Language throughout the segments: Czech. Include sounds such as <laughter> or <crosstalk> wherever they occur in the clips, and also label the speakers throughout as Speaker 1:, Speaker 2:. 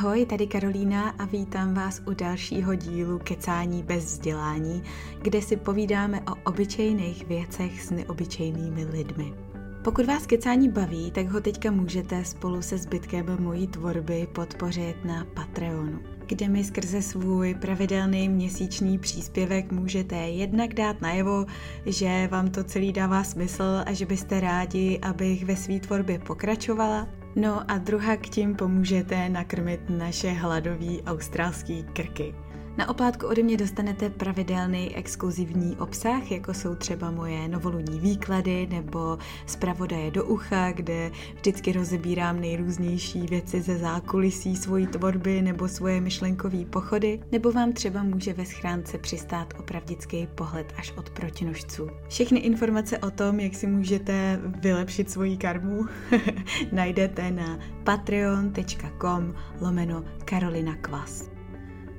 Speaker 1: Ahoj, tady Karolína a vítám vás u dalšího dílu Kecání bez vzdělání, kde si povídáme o obyčejných věcech s neobyčejnými lidmi. Pokud vás kecání baví, tak ho teďka můžete spolu se zbytkem mojí tvorby podpořit na Patreonu, kde mi skrze svůj pravidelný měsíční příspěvek můžete jednak dát najevo, že vám to celý dává smysl a že byste rádi, abych ve své tvorbě pokračovala, No a druhá k tím pomůžete nakrmit naše hladový australský krky. Na oplátku ode mě dostanete pravidelný exkluzivní obsah, jako jsou třeba moje novoluní výklady nebo zpravodaje do ucha, kde vždycky rozebírám nejrůznější věci ze zákulisí svojí tvorby nebo svoje myšlenkové pochody, nebo vám třeba může ve schránce přistát opravdický pohled až od protinožců. Všechny informace o tom, jak si můžete vylepšit svoji karmu, <laughs> najdete na patreon.com lomeno Karolina Kvas.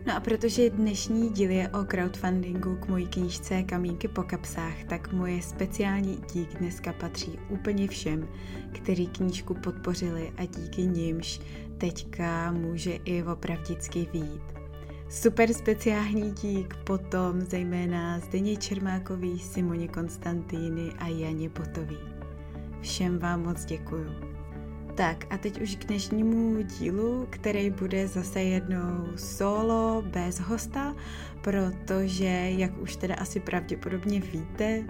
Speaker 1: No a protože dnešní díl je o crowdfundingu k mojí knížce Kamínky po kapsách, tak moje speciální dík dneska patří úplně všem, kteří knížku podpořili a díky nimž teďka může i opravdicky výjít. Super speciální dík potom zejména Zdeně Čermákový, Simoně Konstantýny a Janě Botový. Všem vám moc děkuju. Tak a teď už k dnešnímu dílu, který bude zase jednou solo, bez hosta, protože, jak už teda asi pravděpodobně víte,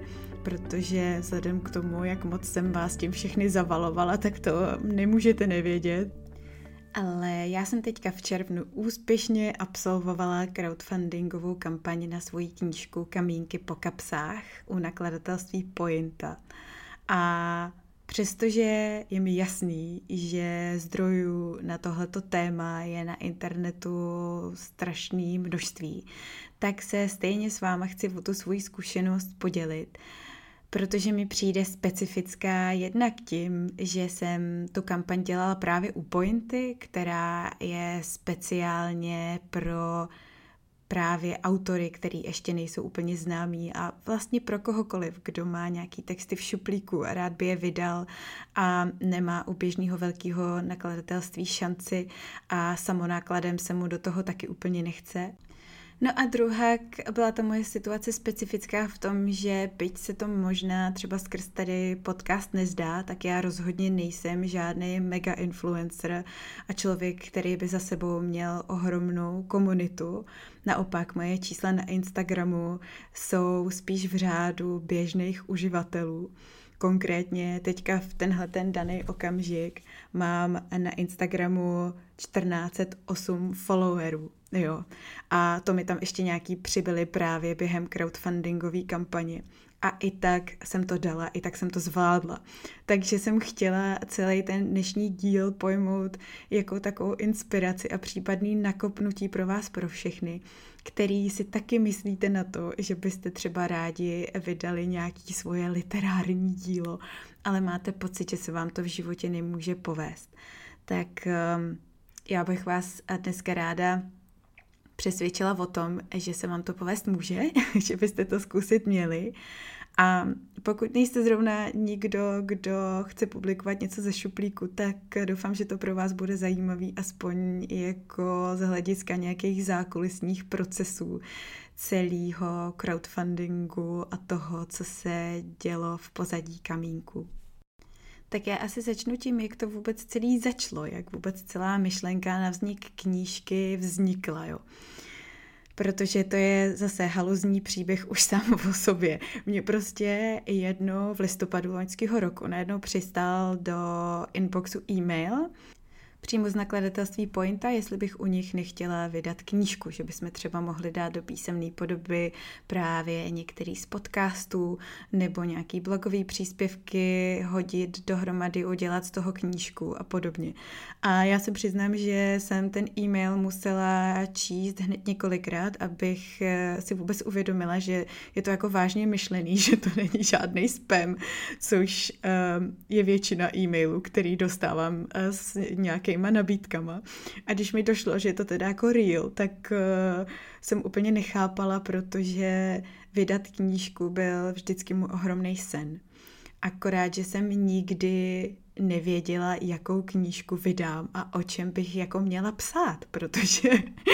Speaker 1: protože vzhledem k tomu, jak moc jsem vás tím všechny zavalovala, tak to nemůžete nevědět. Ale já jsem teďka v červnu úspěšně absolvovala crowdfundingovou kampaň na svoji knížku Kamínky po kapsách u nakladatelství Pointa. A Přestože je mi jasný, že zdrojů na tohleto téma je na internetu strašný množství, tak se stejně s váma chci o tu svoji zkušenost podělit, protože mi přijde specifická jednak tím, že jsem tu kampaň dělala právě u Pointy, která je speciálně pro právě autory, který ještě nejsou úplně známí a vlastně pro kohokoliv, kdo má nějaký texty v šuplíku a rád by je vydal a nemá u běžného velkého nakladatelství šanci a samonákladem se mu do toho taky úplně nechce. No a druhá byla ta moje situace specifická v tom, že byť se to možná třeba skrz tady podcast nezdá, tak já rozhodně nejsem žádný mega influencer a člověk, který by za sebou měl ohromnou komunitu. Naopak moje čísla na Instagramu jsou spíš v řádu běžných uživatelů. Konkrétně teďka v tenhle ten daný okamžik mám na Instagramu 1408 followerů. Jo. A to mi tam ještě nějaký přibyly právě během crowdfundingové kampaně. A i tak jsem to dala, i tak jsem to zvládla. Takže jsem chtěla celý ten dnešní díl pojmout jako takovou inspiraci a případný nakopnutí pro vás, pro všechny, který si taky myslíte na to, že byste třeba rádi vydali nějaký svoje literární dílo, ale máte pocit, že se vám to v životě nemůže povést. Tak um, já bych vás dneska ráda přesvědčila o tom, že se vám to povést může, <laughs> že byste to zkusit měli. A pokud nejste zrovna nikdo, kdo chce publikovat něco ze šuplíku, tak doufám, že to pro vás bude zajímavý, aspoň jako z hlediska nějakých zákulisních procesů celého crowdfundingu a toho, co se dělo v pozadí kamínku. Tak já asi začnu tím, jak to vůbec celý začalo, jak vůbec celá myšlenka na vznik knížky vznikla. Jo protože to je zase haluzní příběh už sám o sobě. Mě prostě jednou v listopadu loňského roku najednou přistál do inboxu e-mail, přímo z nakladatelství Pointa, jestli bych u nich nechtěla vydat knížku, že bychom třeba mohli dát do písemné podoby právě některý z podcastů nebo nějaký blogový příspěvky, hodit dohromady, udělat z toho knížku a podobně. A já se přiznám, že jsem ten e-mail musela číst hned několikrát, abych eh, si vůbec uvědomila, že je to jako vážně myšlený, <laughs> že to není žádný spam, což um, je většina e-mailů, který dostávám uh, s nějakým nějakýma nabídkama. A když mi došlo, že je to teda jako real, tak uh, jsem úplně nechápala, protože vydat knížku byl vždycky můj ohromný sen. Akorát, že jsem nikdy nevěděla, jakou knížku vydám a o čem bych jako měla psát, protože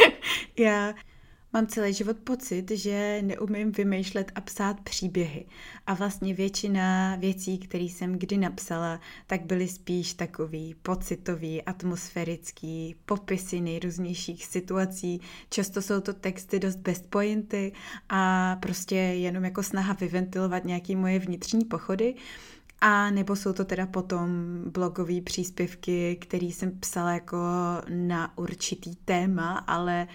Speaker 1: <laughs> já Mám celý život pocit, že neumím vymýšlet a psát příběhy. A vlastně většina věcí, které jsem kdy napsala, tak byly spíš takový pocitový, atmosférický, popisy nejrůznějších situací. Často jsou to texty dost best pointy a prostě jenom jako snaha vyventilovat nějaké moje vnitřní pochody. A nebo jsou to teda potom blogové příspěvky, které jsem psala jako na určitý téma, ale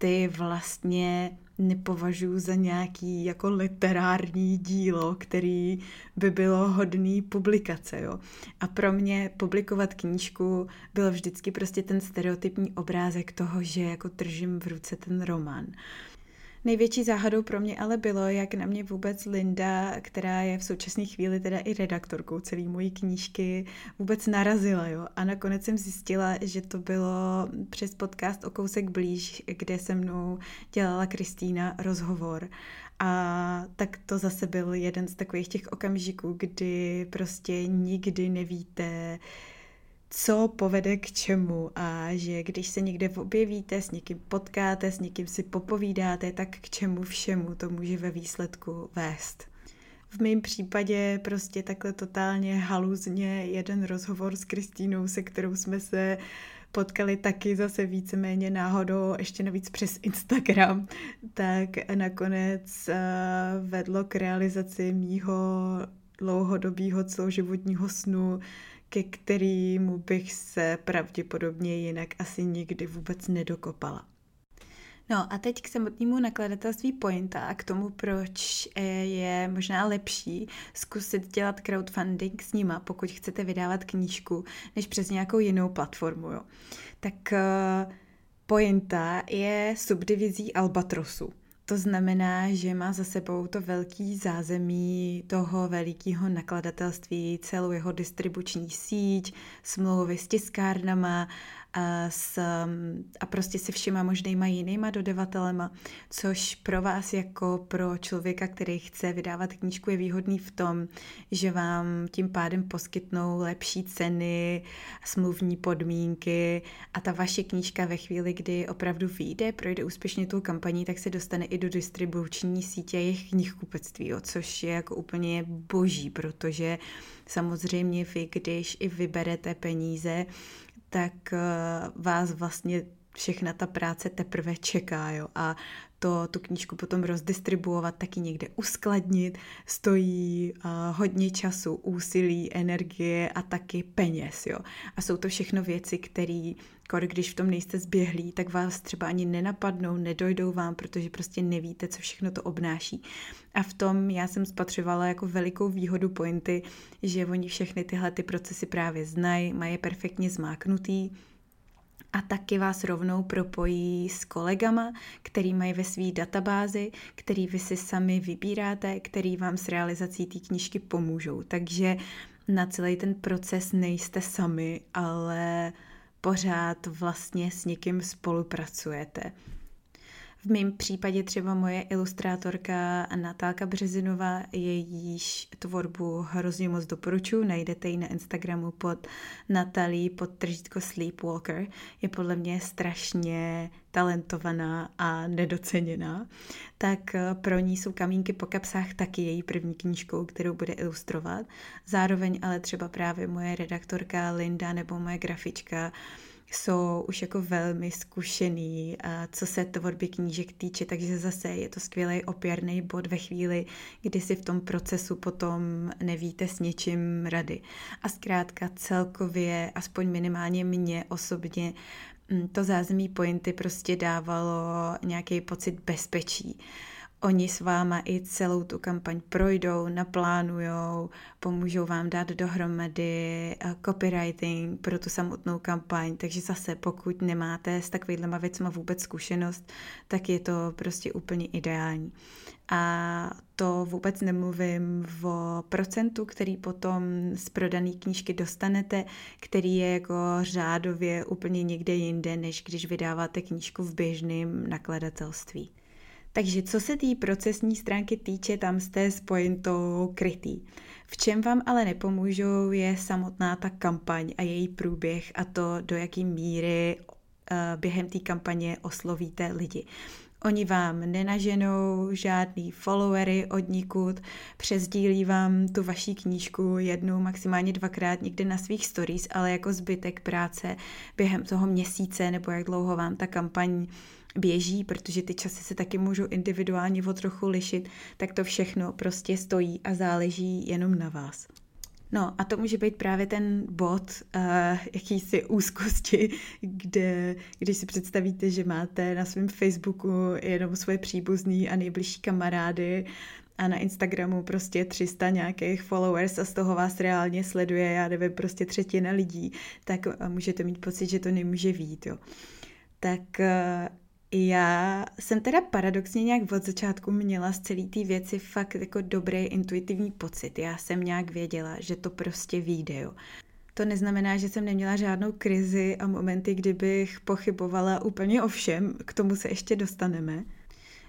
Speaker 1: ty vlastně nepovažuji za nějaký jako literární dílo, který by bylo hodný publikace, jo. A pro mě publikovat knížku byl vždycky prostě ten stereotypní obrázek toho, že jako držím v ruce ten román. Největší záhadou pro mě ale bylo, jak na mě vůbec Linda, která je v současné chvíli teda i redaktorkou celé mojí knížky, vůbec narazila. Jo? A nakonec jsem zjistila, že to bylo přes podcast o kousek blíž, kde se mnou dělala Kristýna rozhovor. A tak to zase byl jeden z takových těch okamžiků, kdy prostě nikdy nevíte, co povede k čemu a že když se někde objevíte, s někým potkáte, s někým si popovídáte, tak k čemu všemu to může ve výsledku vést. V mém případě prostě takhle totálně haluzně jeden rozhovor s Kristínou, se kterou jsme se potkali taky zase víceméně náhodou, ještě navíc přes Instagram, tak nakonec eh, vedlo k realizaci mýho dlouhodobého celoživotního snu, ke kterému bych se pravděpodobně jinak asi nikdy vůbec nedokopala. No a teď k samotnému nakladatelství Pointa a k tomu, proč eh, je možná lepší zkusit dělat crowdfunding s nima, pokud chcete vydávat knížku, než přes nějakou jinou platformu. Jo. Tak uh, Pointa je subdivizí Albatrosu. To znamená, že má za sebou to velký zázemí toho velikého nakladatelství, celou jeho distribuční síť, smlouvy s tiskárnama, a, s, a prostě se všema možnýma jinýma dodavatelema, což pro vás jako pro člověka, který chce vydávat knížku, je výhodný v tom, že vám tím pádem poskytnou lepší ceny, smluvní podmínky a ta vaše knížka ve chvíli, kdy opravdu vyjde, projde úspěšně tou kampaní, tak se dostane i do distribuční sítě jejich knihkupectví, což je jako úplně boží, protože samozřejmě vy, když i vyberete peníze tak eh, vás vlastně všechna ta práce teprve čeká, jo, a to, tu knížku potom rozdistribuovat, taky někde uskladnit, stojí uh, hodně času, úsilí, energie a taky peněz, jo. A jsou to všechno věci, které, když v tom nejste zběhlí, tak vás třeba ani nenapadnou, nedojdou vám, protože prostě nevíte, co všechno to obnáší. A v tom já jsem spatřovala jako velikou výhodu pointy, že oni všechny tyhle ty procesy právě znají, mají perfektně zmáknutý, a taky vás rovnou propojí s kolegama, který mají ve své databázi, který vy si sami vybíráte, který vám s realizací té knížky pomůžou. Takže na celý ten proces nejste sami, ale pořád vlastně s někým spolupracujete. V mém případě třeba moje ilustrátorka Natálka Březinová, jejíž tvorbu hrozně moc doporučuji, najdete ji na Instagramu pod Natalí pod tržítko Sleepwalker. Je podle mě strašně talentovaná a nedoceněná, tak eh, pro ní jsou Kamínky po kapsách taky její první knížkou, kterou bude ilustrovat. Zároveň ale třeba právě moje redaktorka Linda nebo moje grafička jsou už jako velmi zkušený, co se tvorby knížek týče, takže zase je to skvělý opěrný bod ve chvíli, kdy si v tom procesu potom nevíte s něčím rady. A zkrátka celkově, aspoň minimálně mě osobně, mm, to zázemí pointy prostě dávalo nějaký pocit bezpečí. Oni s váma i celou tu kampaň projdou, naplánujou, pomůžou vám dát dohromady eh, copywriting pro tu samotnou kampaň, takže zase pokud nemáte s takovýhlema věcma vůbec zkušenost, tak je to prostě úplně ideální. A to vůbec nemluvím o procentu, který potom z prodané knížky dostanete, který je jako řádově úplně někde jinde, než když vydáváte knížku v běžném nakladatelství. Takže co se té procesní stránky týče, tam jste s pointou krytý. V čem vám ale nepomůžou je samotná ta kampaň a její průběh a to, do jaký míry uh, během té kampaně oslovíte lidi. Oni vám nenaženou žádný followery od nikud, přezdílí vám tu vaší knížku jednou, maximálně dvakrát někde na svých stories, ale jako zbytek práce během toho měsíce nebo jak dlouho vám ta kampaň běží, protože ty časy se taky můžou individuálně o trochu lišit, tak to všechno prostě stojí a záleží jenom na vás. No a to může být právě ten bod uh, jakýsi úzkosti, kde, když si představíte, že máte na svém Facebooku jenom svoje příbuzný a nejbližší kamarády a na Instagramu prostě 300 nějakých followers a z toho vás reálně sleduje, já nevím, prostě třetina lidí, tak můžete mít pocit, že to nemůže vít, jo. Tak uh, já jsem teda paradoxně nějak od začátku měla z celé té věci fakt jako dobrý intuitivní pocit. Já jsem nějak věděla, že to prostě vyjde. To neznamená, že jsem neměla žádnou krizi a momenty, kdybych pochybovala úplně o všem, k tomu se ještě dostaneme.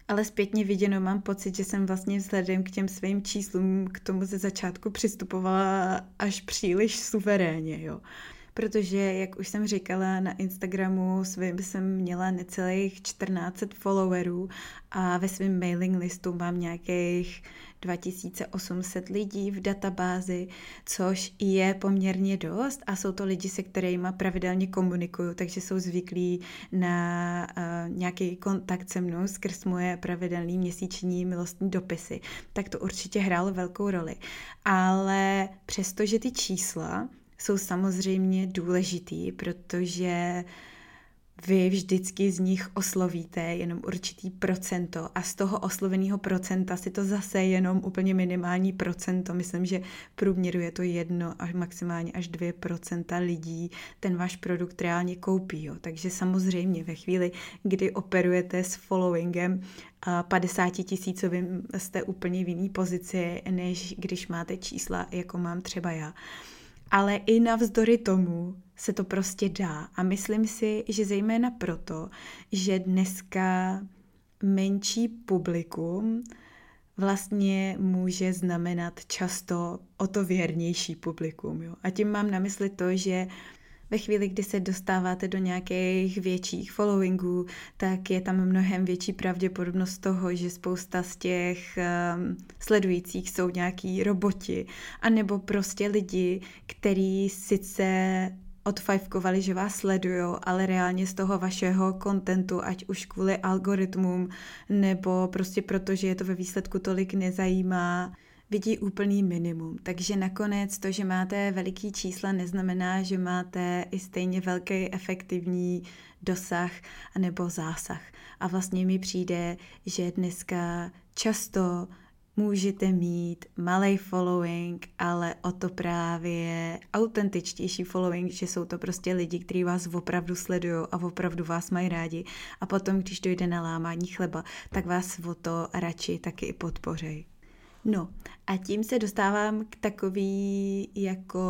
Speaker 1: Ale zpětně viděno mám pocit, že jsem vlastně vzhledem k těm svým číslům k tomu ze začátku přistupovala až příliš suverénně, jo protože, jak už jsem říkala, na Instagramu svým jsem měla necelých 14 followerů a ve svém mailing listu mám nějakých 2800 lidí v databázi, což je poměrně dost a jsou to lidi, se kterými pravidelně komunikuju, takže jsou zvyklí na uh, nějaký kontakt se mnou skrz moje pravidelné měsíční milostní dopisy. Tak to určitě hrálo velkou roli. Ale přestože ty čísla jsou samozřejmě důležitý, protože vy vždycky z nich oslovíte jenom určitý procento a z toho osloveného procenta si to zase jenom úplně minimální procento. Myslím, že průměru je to jedno až maximálně až dvě procenta lidí ten váš produkt reálně koupí. Jo. Takže samozřejmě ve chvíli, kdy operujete s followingem 50 tisícovým, jste úplně v jiný pozici, než když máte čísla, jako mám třeba já ale i navzdory tomu se to prostě dá. A myslím si, že zejména proto, že dneska menší publikum vlastně může znamenat často o to věrnější publikum. Jo? A tím mám na mysli to, že ve chvíli, kdy se dostáváte do nějakých větších followingů, tak je tam mnohem větší pravděpodobnost toho, že spousta z těch um, sledujících jsou nějaký roboti, anebo prostě lidi, kteří sice odfajfkovali, že vás sledují, ale reálně z toho vašeho kontentu, ať už kvůli algoritmům, nebo prostě proto, že je to ve výsledku tolik nezajímá, vidí úplný minimum. Takže nakonec to, že máte veliký čísla, neznamená, že máte i stejně velký efektivní dosah nebo zásah. A vlastně mi přijde, že dneska často můžete mít malý following, ale o to právě autentičtější following, že jsou to prostě lidi, kteří vás opravdu sledují a opravdu vás mají rádi. A potom, když dojde na lámání chleba, tak vás o to radši taky i podpořejí. No a tím se dostávám k takový jako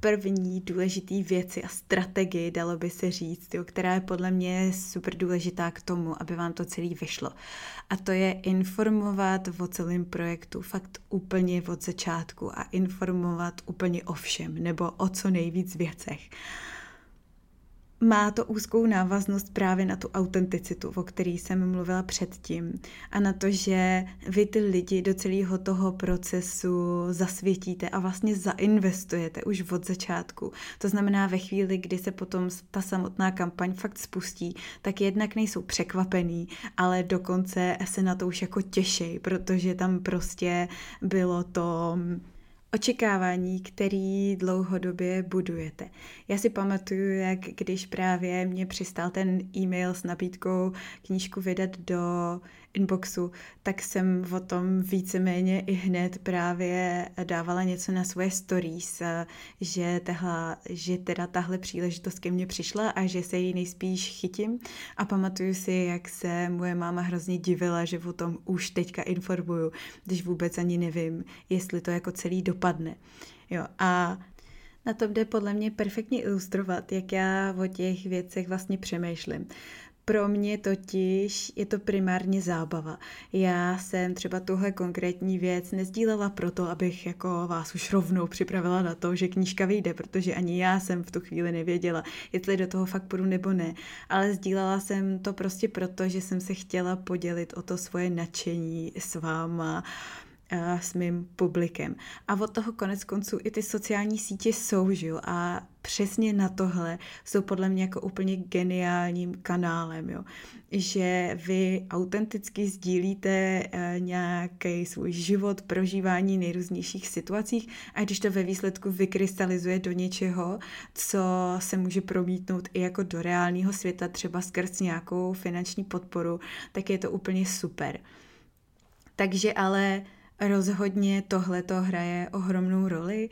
Speaker 1: první důležitý věci a strategii, dalo by se říct, jo, která je podle mě super důležitá k tomu, aby vám to celý vyšlo. A to je informovat o celém projektu fakt úplně od začátku a informovat úplně o všem nebo o co nejvíc věcech má to úzkou návaznost právě na tu autenticitu, o které jsem mluvila předtím a na to, že vy ty lidi do celého toho procesu zasvětíte a vlastně zainvestujete už od začátku. To znamená ve chvíli, kdy se potom ta samotná kampaň fakt spustí, tak jednak nejsou překvapený, ale dokonce se na to už jako těší, protože tam prostě bylo to očekávání, který dlouhodobě budujete. Já si pamatuju, jak když právě mě přistal ten e-mail s nabídkou knížku vydat do inboxu, tak jsem o tom víceméně i hned právě dávala něco na svoje stories, že, tehla, že teda tahle příležitost ke mně přišla a že se jí nejspíš chytím. A pamatuju si, jak se moje máma hrozně divila, že o tom už teďka informuju, když vůbec ani nevím, jestli to jako celý dopadne. Jo, a na tom jde podle mě perfektně ilustrovat, jak já o těch věcech vlastně přemýšlím Pro mě totiž je to primárně zábava. Já jsem třeba tuhle konkrétní věc nezdílela proto, abych jako vás už rovnou připravila na to, že knížka vyjde, protože ani já jsem v tu chvíli nevěděla, jestli do toho fakt půjdu nebo ne. Ale sdílela jsem to prostě proto, že jsem se chtěla podělit o to svoje nadšení s váma, s mým publikem. A od toho konec konců i ty sociální sítě jsou, že jo? A přesně na tohle jsou podle mě jako úplně geniálním kanálem, jo? Že vy autenticky sdílíte uh, nějaký svůj život, prožívání nejrůznějších situacích a když to ve výsledku vykrystalizuje do něčeho, co se může promítnout i jako do reálného světa, třeba skrz nějakou finanční podporu, tak je to úplně super. Takže ale rozhodně tohle to hraje ohromnou roli.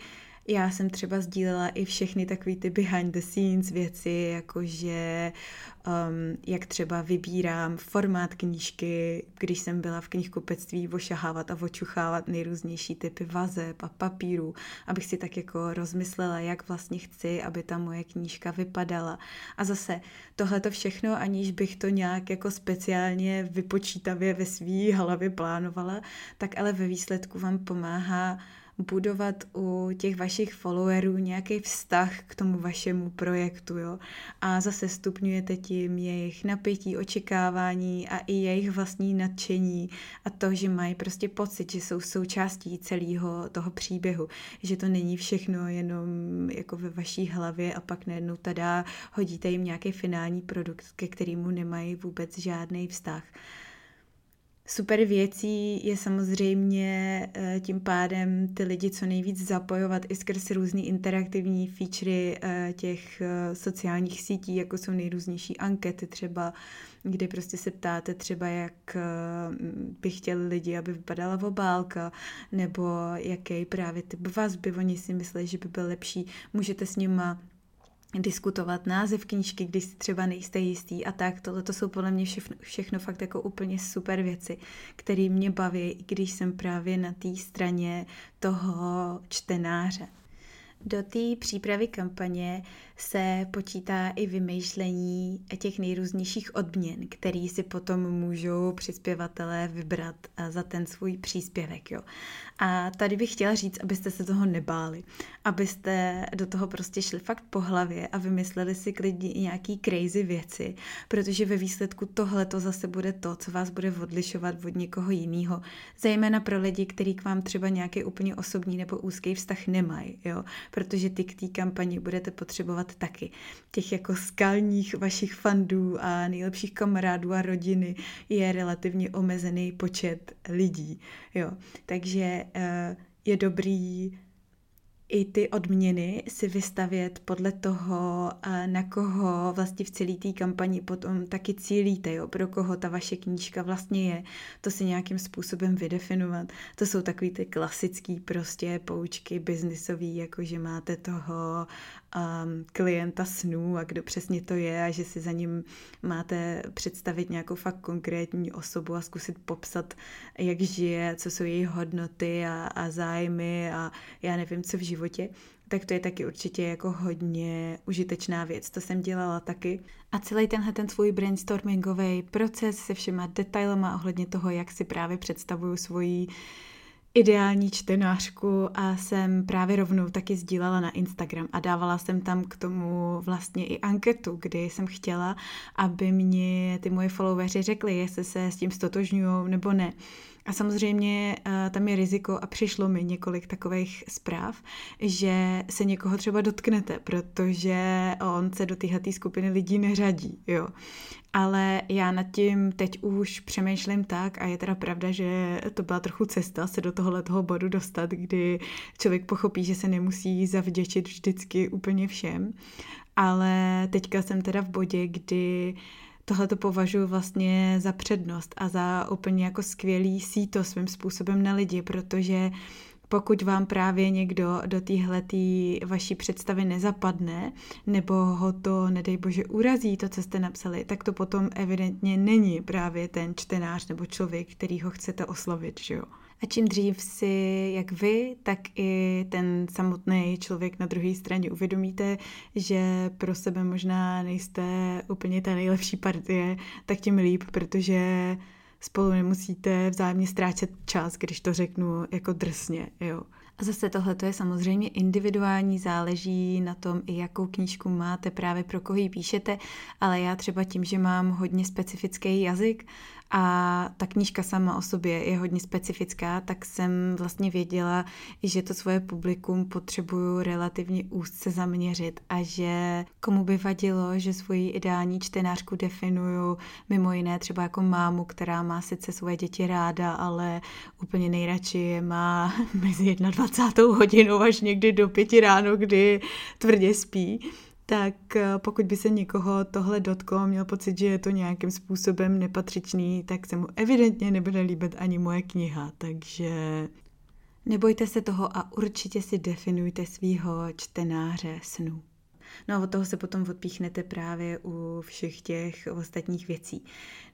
Speaker 1: Já jsem třeba sdílela i všechny takové ty behind the scenes věci, jakože um, jak třeba vybírám formát knížky, když jsem byla v knihkupectví ošahávat a očuchávat nejrůznější typy vazeb a papíru, abych si tak jako rozmyslela, jak vlastně chci, aby ta moje knížka vypadala. A zase tohle to všechno, aniž bych to nějak jako speciálně vypočítavě ve svý hlavě plánovala, tak ale ve výsledku vám pomáhá budovat u těch vašich followerů nějaký vztah k tomu vašemu projektu, jo. A zase stupňujete tím jejich napětí, očekávání a i jejich vlastní nadšení a to, že mají prostě pocit, že jsou součástí celého toho příběhu, že to není všechno jenom jako ve vaší hlavě a pak najednou tada hodíte jim nějaký finální produkt, ke kterému nemají vůbec žádný vztah. Super věcí je samozřejmě eh, tím pádem ty lidi co nejvíc zapojovat i skrz různý interaktivní featurey eh, těch eh, sociálních sítí, jako jsou nejrůznější ankety třeba, kdy prostě se ptáte třeba, jak by chtěli lidi, aby vypadala obálka, nebo jaký právě typ vazby oni si myslí, že by byl lepší. Můžete s nima diskutovat název knížky, když si třeba nejste jistý a tak. Tohle to jsou podle mě všechno, všechno fakt jako úplně super věci, které mě baví, když jsem právě na té straně toho čtenáře. Do té přípravy kampaně se počítá i vymýšlení těch nejrůznějších odměn, který si potom můžou přispěvatelé vybrat za ten svůj příspěvek. Jo. A tady bych chtěla říct, abyste se toho nebáli, abyste do toho prostě šli fakt po hlavě a vymysleli si klidně nějaký crazy věci, protože ve výsledku tohle to zase bude to, co vás bude odlišovat od někoho jiného, zejména pro lidi, kteří k vám třeba nějaký úplně osobní nebo úzký vztah nemají, jo, protože ty k té kampani budete potřebovat taky. Těch jako skalních vašich fandů a nejlepších kamarádů a rodiny je relativně omezený počet lidí, jo. Takže uh, je dobrý i ty odměny si vystavět podle toho, na koho vlastně v celé té kampani potom taky cílíte, jo, pro koho ta vaše knížka vlastně je, to si nějakým způsobem vydefinovat. To jsou takový ty klasický prostě poučky biznisový, jako že máte toho klienta snů a kdo přesně to je a že si za ním máte představit nějakou fakt konkrétní osobu a zkusit popsat, jak žije, co jsou její hodnoty a, a zájmy a já nevím, co v životě, tak to je taky určitě jako hodně užitečná věc. To jsem dělala taky. A celý tenhle ten svůj brainstormingový proces se všema detailama ohledně toho, jak si právě představuju svoji ideální čtenářku a jsem právě rovnou taky sdílela na Instagram a dávala jsem tam k tomu vlastně i anketu, kdy jsem chtěla, aby mě ty moje followeři řekli, jestli se s tím stotožňují nebo ne. A samozřejmě uh, tam je riziko a přišlo mi několik takových zpráv, že se někoho třeba dotknete, protože on se do téhle skupiny lidí neřadí, jo. Ale já nad tím teď už přemýšlím tak a je teda pravda, že to byla trochu cesta se do tohohle toho bodu dostat, kdy člověk pochopí, že se nemusí zavděčit vždycky úplně všem. Ale teďka jsem teda v bodě, kdy tohle to považuji vlastně za přednost a za úplně jako skvělý síto svým způsobem na lidi, protože pokud vám právě někdo do téhle vaší představy nezapadne, nebo ho to, nedej bože, urazí, to, co jste napsali, tak to potom evidentně není právě ten čtenář nebo člověk, který ho chcete oslovit, že jo. A čím dřív si, jak vy, tak i ten samotný člověk na druhé straně uvědomíte, že pro sebe možná nejste úplně ta nejlepší partie, tak tím líp, protože spolu nemusíte vzájemně ztrácet čas, když to řeknu jako drsně, jo. A zase tohle je samozřejmě individuální, záleží na tom, i jakou knížku máte, právě pro koho ji píšete, ale já třeba tím, že mám hodně specifický jazyk a ta knížka sama o sobě je hodně specifická, tak jsem vlastně věděla, že to svoje publikum potřebuju relativně úzce zaměřit a že komu by vadilo, že svoji ideální čtenářku definuju mimo jiné třeba jako mámu, která má sice svoje děti ráda, ale úplně nejradši je má <laughs> mezi 21. hodinou až někdy do pěti ráno, kdy tvrdě spí tak eh, pokud by se někoho tohle dotklo, měl pocit, že je to nějakým způsobem nepatřičný, tak se mu evidentně nebude líbit ani moje kniha, takže nebojte se toho a určitě si definujte svýho čtenáře snů. No a od toho se potom odpíchnete právě u všech těch ostatních věcí.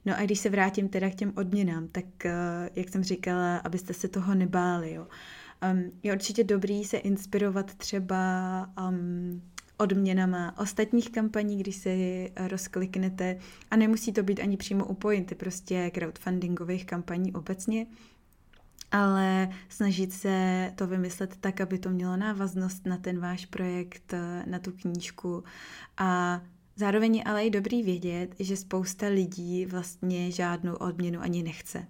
Speaker 1: No a když se vrátím teda k těm odměnám, tak eh, jak jsem říkala, abyste se toho nebáli, jo. Um, je určitě dobrý se inspirovat třeba um, odměnama ostatních kampaní, když si rozkliknete. A nemusí to být ani přímo u Pointy, prostě crowdfundingových kampaní obecně, ale snažit se to vymyslet tak, aby to mělo návaznost na ten váš projekt, na tu knížku. A Zároveň je ale i dobrý vědět, že spousta lidí vlastně žádnou odměnu ani nechce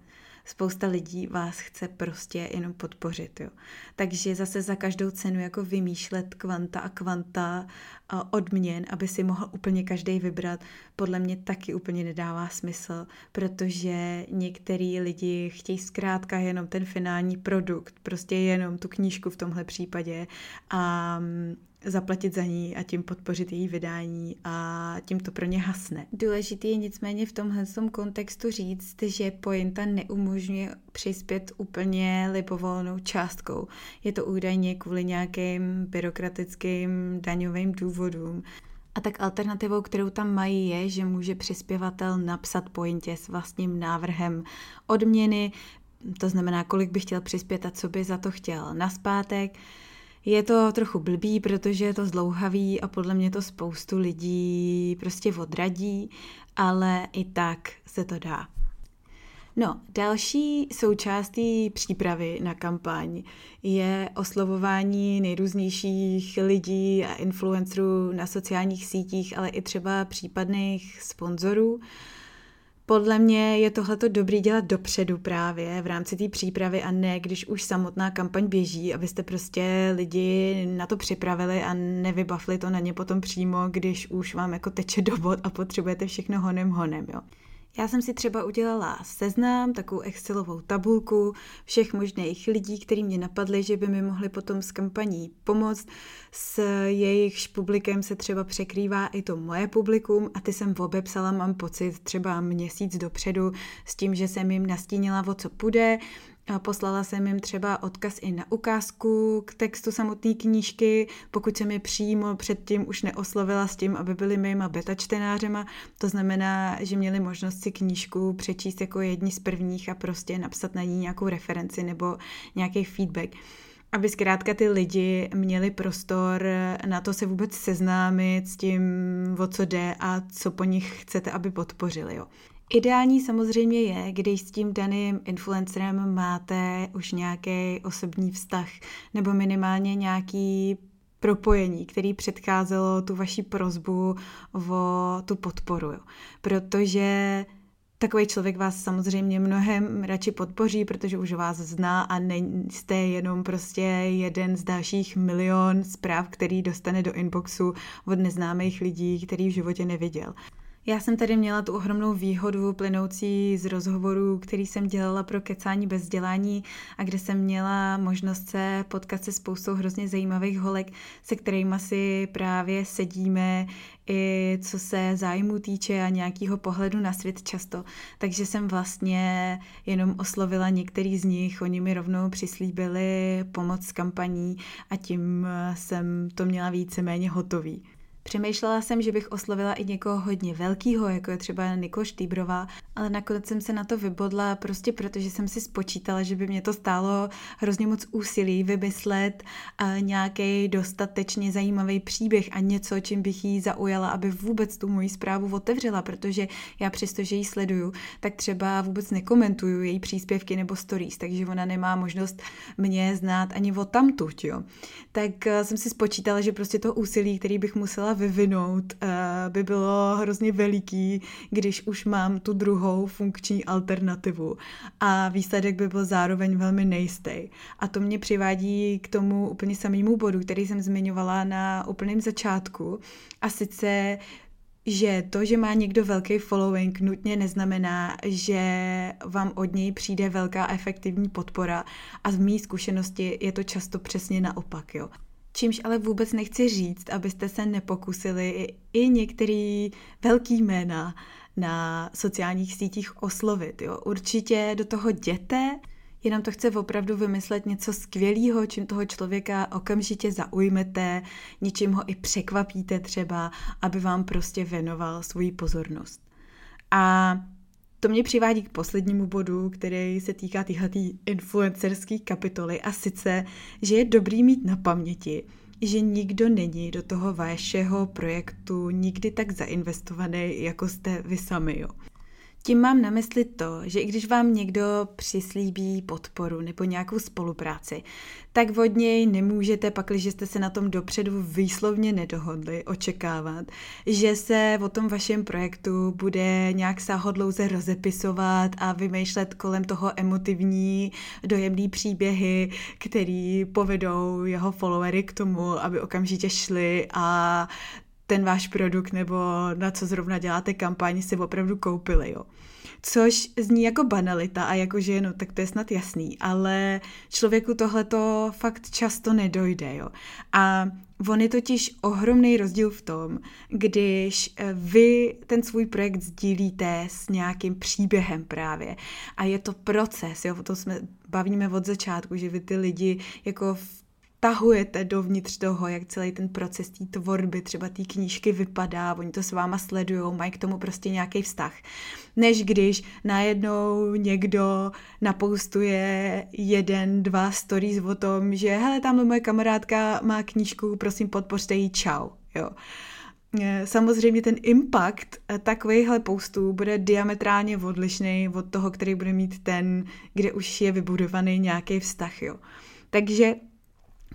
Speaker 1: spousta lidí vás chce prostě jenom podpořit. Jo. Takže zase za každou cenu jako vymýšlet kvanta a kvanta a odměn, aby si mohl úplně každý vybrat, podle mě taky úplně nedává smysl, protože některý lidi chtějí zkrátka jenom ten finální produkt, prostě jenom tu knížku v tomhle případě a zaplatit za ní a tím podpořit její vydání a tím to pro ně hasne. Důležité je nicméně v tomhle kontextu říct, že pointa neumožňuje přispět úplně libovolnou částkou. Je to údajně kvůli nějakým byrokratickým daňovým důvodům. A tak alternativou, kterou tam mají, je, že může přispěvatel napsat pointě s vlastním návrhem odměny, to znamená, kolik by chtěl přispět a co by za to chtěl naspátek. Je to trochu blbý, protože je to zdlouhavý a podle mě to spoustu lidí prostě odradí, ale i tak se to dá. No, další součástí přípravy na kampaň je oslovování nejrůznějších lidí a influencerů na sociálních sítích, ale i třeba případných sponzorů. Podle mě je tohleto dobrý dělat dopředu právě v rámci té přípravy a ne, když už samotná kampaň běží, abyste prostě lidi na to připravili a nevybavili to na ně potom přímo, když už vám jako teče do bod a potřebujete všechno honem honem, jo. Já jsem si třeba udělala seznam, takovou Excelovou tabulku všech možných lidí, který mě napadly, že by mi mohli potom s kampaní pomoct. S jejich publikem se třeba překrývá i to moje publikum a ty jsem obepsala, mám pocit, třeba měsíc dopředu s tím, že jsem jim nastínila, o co půjde, Poslala jsem jim třeba odkaz i na ukázku k textu samotné knížky, pokud jsem je přímo předtím už neoslovila s tím, aby byli mýma beta čtenářema. To znamená, že měli možnost si knížku přečíst jako jedni z prvních a prostě napsat na ní nějakou referenci nebo nějaký feedback aby zkrátka ty lidi měli prostor na to se vůbec seznámit s tím, o co jde a co po nich chcete, aby podpořili. Jo. Ideální samozřejmě je, když s tím daným influencerem máte už nějaký osobní vztah nebo minimálně nějaký propojení, který předcházelo tu vaši prozbu o tu podporu. Protože takový člověk vás samozřejmě mnohem radši podpoří, protože už vás zná a nejste jenom prostě jeden z dalších milion zpráv, který dostane do inboxu od neznámých lidí, který v životě neviděl. Já jsem tady měla tu ohromnou výhodu plynoucí z rozhovorů, který jsem dělala pro kecání bez vzdělání a kde jsem měla možnost se potkat se spoustou hrozně zajímavých holek, se kterými si právě sedíme i co se zájmu týče a nějakého pohledu na svět často. Takže jsem vlastně jenom oslovila některý z nich, oni mi rovnou přislíbili pomoc s kampaní a tím jsem to měla víceméně hotový. Přemýšlela jsem, že bych oslovila i někoho hodně velkýho, jako je třeba Niko Štýbrová, ale nakonec jsem se na to vybodla prostě protože jsem si spočítala, že by mě to stálo hrozně moc úsilí vymyslet nějaký dostatečně zajímavý příběh a něco, čím bych jí zaujala, aby vůbec tu moji zprávu otevřela, protože já přesto, že ji sleduju, tak třeba vůbec nekomentuju její příspěvky nebo stories, takže ona nemá možnost mě znát ani o tamtuť, jo. Tak eh, jsem si spočítala, že prostě to úsilí, který bych musela vyvinout, eh, by bylo hrozně veliký, když už mám tu druhou funkční alternativu. A výsledek by byl zároveň velmi nejistý. A to mě přivádí k tomu úplně samému bodu, který jsem zmiňovala na úplném začátku. A sice že to, že má někdo velký following, nutně neznamená, že vám od něj přijde velká efektivní podpora a z mý zkušenosti je to často přesně naopak. Jo. Čímž ale vůbec nechci říct, abyste se nepokusili i některý velký jména na sociálních sítích oslovit. Jo. Určitě do toho jděte, jenom to chce opravdu vymyslet něco skvělého, čím toho člověka okamžitě zaujmete, něčím ho i překvapíte třeba, aby vám prostě věnoval svoji pozornost. A to mě přivádí k poslednímu bodu, který se týká téhle influencerské kapitoly a sice, že je dobrý mít na paměti, že nikdo není do toho vašeho projektu nikdy tak zainvestovaný, jako jste vy sami. Jo. Tím mám na mysli to, že i když vám někdo přislíbí podporu nebo nějakou spolupráci, tak od něj nemůžete, pakliže jste se na tom dopředu výslovně nedohodli, očekávat, že se o tom vašem projektu bude nějak sáhodlouze rozepisovat a vymýšlet kolem toho emotivní, dojemný příběhy, který povedou jeho followery k tomu, aby okamžitě šli a ten váš produkt nebo na co zrovna děláte kampaň si opravdu koupili, jo. Což zní jako banalita a jako, že no, tak to je snad jasný, ale člověku tohle to fakt často nedojde, jo. A on je totiž ohromný rozdíl v tom, když eh, vy ten svůj projekt sdílíte s nějakým příběhem právě. A je to proces, jo, o tom jsme bavíme od začátku, že vy ty lidi jako v vtahujete dovnitř toho, jak celý ten proces té tvorby, třeba té knížky vypadá, oni to s váma sledují, mají k tomu prostě nějaký vztah. Než když najednou někdo napoustuje jeden, dva stories o tom, že hele, tamhle moje kamarádka má knížku, prosím podpořte ji, čau. Jo. E, samozřejmě ten impact e, takovýchhle postů bude diametrálně odlišný od toho, který bude mít ten, kde už je vybudovaný nějaký vztah. Jo. Takže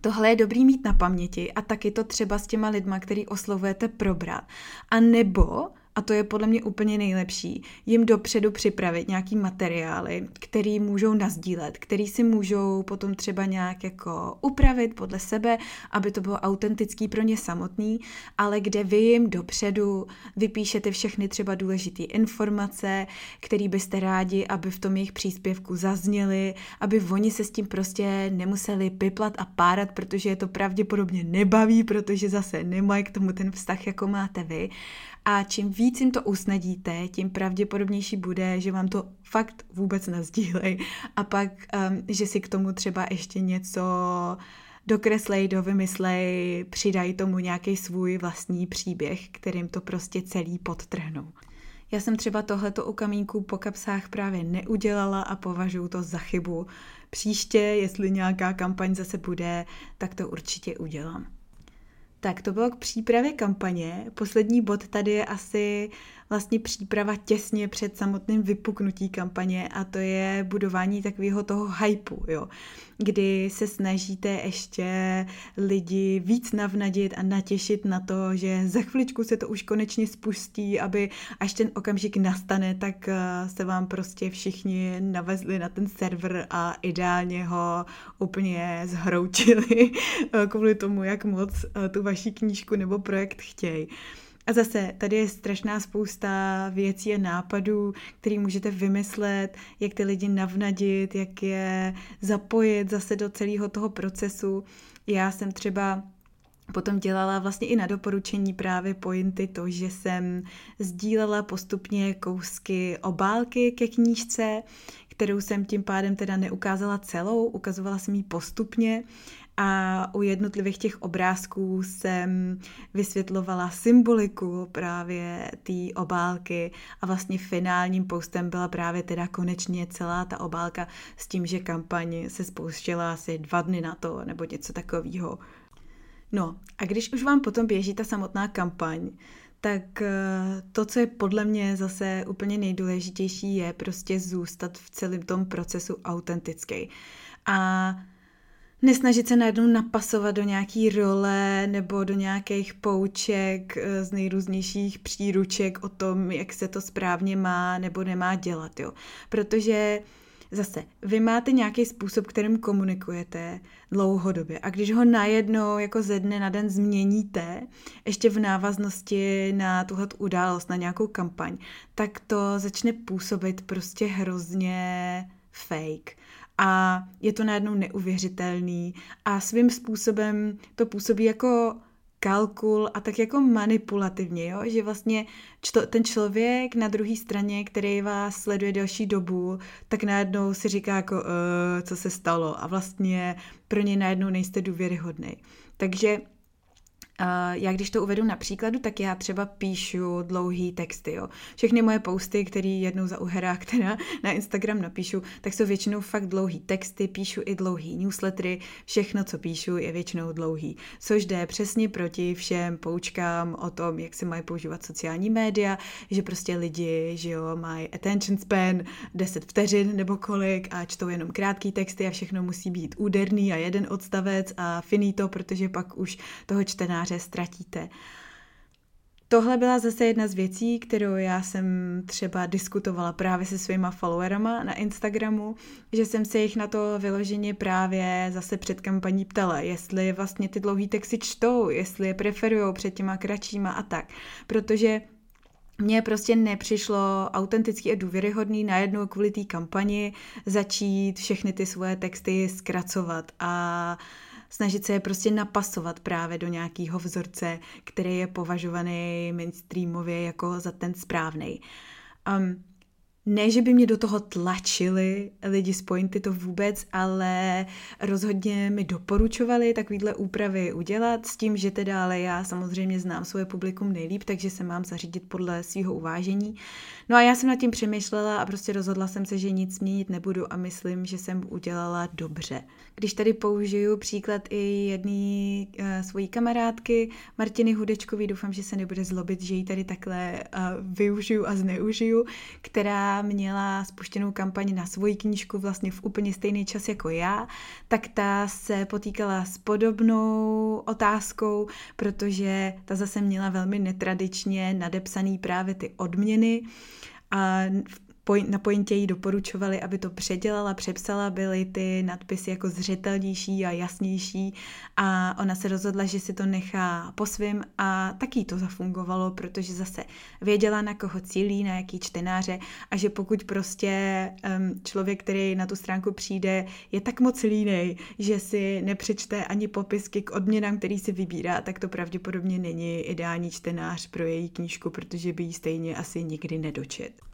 Speaker 1: Tohle je dobrý mít na paměti a taky to třeba s těma lidma, který oslovujete probrat. A nebo a to je podle mě úplně nejlepší, jim dopředu připravit nějaký materiály, který můžou nazdílet, který si můžou potom třeba nějak jako upravit podle sebe, aby to bylo autentický pro ně samotný, ale kde vy jim dopředu vypíšete všechny třeba důležité informace, které byste rádi, aby v tom jejich příspěvku zazněly, aby oni se s tím prostě nemuseli piplat a párat, protože je to pravděpodobně nebaví, protože zase nemají k tomu ten vztah, jako máte vy a čím víc jim to usnadíte, tím pravděpodobnější bude, že vám to fakt vůbec nazdílej a pak, um, že si k tomu třeba ještě něco dokreslej, dovymyslej, přidají tomu nějaký svůj vlastní příběh, kterým to prostě celý podtrhnou. Já jsem třeba tohleto u kamínku po kapsách právě neudělala a považuji to za chybu. Příště, jestli nějaká kampaň zase bude, tak to určitě udělám. Tak to bylo k přípravě kampaně. Poslední bod tady je asi vlastně příprava těsně před samotným vypuknutí kampaně a to je budování takového toho hypu, jo. Kdy se snažíte ještě lidi víc navnadit a natěšit na to, že za chviličku se to už konečně spustí, aby až ten okamžik nastane, tak eh, se vám prostě všichni navezli na ten server a ideálně ho úplně zhroutili <laughs> eh, kvůli tomu, jak moc eh, tu vaši knížku nebo projekt chtějí. A zase tady je strašná spousta věcí a nápadů, který můžete vymyslet, jak ty lidi navnadit, jak je zapojit zase do celého toho procesu. Já jsem třeba Potom dělala vlastně i na doporučení právě pointy to, že jsem sdílela postupně kousky obálky ke knížce, kterou jsem tím pádem teda neukázala celou, ukazovala jsem ji postupně a u jednotlivých těch obrázků jsem vysvětlovala symboliku právě té obálky a vlastně finálním postem byla právě teda konečně celá ta obálka s tím, že kampaň se spouštěla asi dva dny na to nebo něco takového. No a když už vám potom běží ta samotná kampaň, tak eh, to, co je podle mě zase úplně nejdůležitější, je prostě zůstat v celém tom procesu autentický. A nesnažit se najednou napasovat do nějaký role nebo do nějakých pouček eh, z nejrůznějších příruček o tom, jak se to správně má nebo nemá dělat, jo. Protože Zase, vy máte nějaký způsob, kterým komunikujete dlouhodobě a když ho najednou jako ze dne na den změníte, ještě v návaznosti na tuhle událost, na nějakou kampaň, tak to začne působit prostě hrozně fake a je to najednou neuvěřitelný a svým způsobem to působí jako kalkul a tak jako manipulativně, jo? že vlastně čto, ten člověk na druhé straně, který vás sleduje delší dobu, tak najednou si říká jako, uh, co se stalo a vlastně pro něj najednou nejste důvěryhodný. Takže já když to uvedu na příkladu, tak já třeba píšu dlouhý texty, jo. Všechny moje posty, které jednou za uherách <laughs> která na Instagram napíšu, tak jsou většinou fakt dlouhý texty, píšu i dlouhý newslettery, všechno, co píšu, je většinou dlouhý, což jde přesně proti všem poučkám o tom, jak se mají používat sociální média, že prostě lidi, že jo, mají attention span 10 vteřin nebo kolik a čtou jenom krátký texty a všechno musí být úderný a jeden odstavec a finito, protože pak už toho čtenáře čtenáře ztratíte. Tohle byla zase jedna z věcí, kterou já jsem třeba diskutovala právě se svýma followerama na Instagramu, že jsem se jich na to vyloženě právě zase před kampaní ptala, jestli vlastně ty dlouhý texty čtou, jestli je preferují před těma kratšíma a tak. Protože mně prostě nepřišlo autentický a důvěryhodný najednou kvůli té kampani začít všechny ty svoje texty zkracovat a snažit se je prostě napasovat právě do nějakého vzorce, který je považovaný mainstreamově jako za ten správný. Um, ne, že by mě do toho tlačili lidi z Pointy, to vůbec, ale rozhodně mi doporučovali takovýhle úpravy udělat s tím, že teda ale já samozřejmě znám svoje publikum nejlíp, takže se mám zařídit podle svého uvážení. No a já jsem nad tím přemýšlela a prostě rozhodla jsem se, že nic měnit nebudu a myslím, že jsem udělala dobře. Když tady použiju příklad i jedné uh, svojí kamarádky, Martiny Hudečkový, doufám, že se nebude zlobit, že ji tady takhle uh, využiju a zneužiju, která měla spuštěnou kampaň na svoji knížku vlastně v úplně stejný čas jako já, tak ta se potýkala s podobnou otázkou, protože ta zase měla velmi netradičně nadepsaný právě ty odměny a na pointě jí doporučovali, aby to předělala, přepsala, byly ty nadpisy jako zřetelnější a jasnější a ona se rozhodla, že si to nechá po svým a taky to zafungovalo, protože zase věděla, na koho cílí, na jaký čtenáře a že pokud prostě um, člověk, který na tu stránku přijde, je tak moc línej, že si nepřečte ani popisky k odměnám, který si vybírá, tak to pravděpodobně není ideální čtenář pro její knížku, protože by ji stejně asi nikdy nedočet.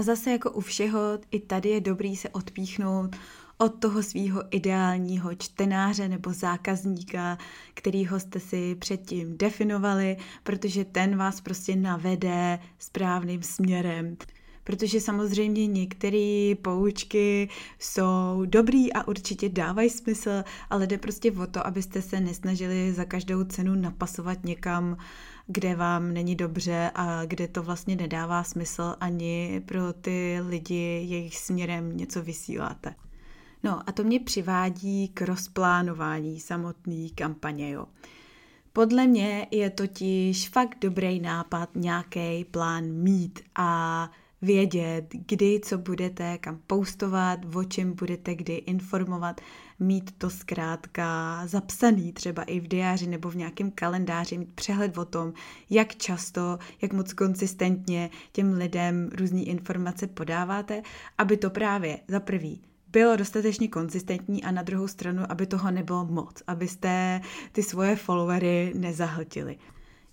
Speaker 1: A zase jako u všeho, i tady je dobrý se odpíchnout od toho svého ideálního čtenáře nebo zákazníka, kterýho jste si předtím definovali, protože ten vás prostě navede správným směrem. Protože samozřejmě některé poučky jsou dobrý a určitě dávají smysl, ale jde prostě o to, abyste se nesnažili za každou cenu napasovat někam, kde vám není dobře a kde to vlastně nedává smysl ani pro ty lidi, jejich směrem něco vysíláte. No a to mě přivádí k rozplánování samotné kampaně. Jo. Podle mě je totiž fakt dobrý nápad nějaký plán mít a vědět, kdy co budete, kam postovat, o čem budete kdy informovat, mít to zkrátka zapsaný třeba i v diáři nebo v nějakém kalendáři, mít přehled o tom, jak často, jak moc konsistentně těm lidem různé informace podáváte, aby to právě za prvý bylo dostatečně konzistentní a na druhou stranu, aby toho nebylo moc, abyste ty svoje followery nezahltili.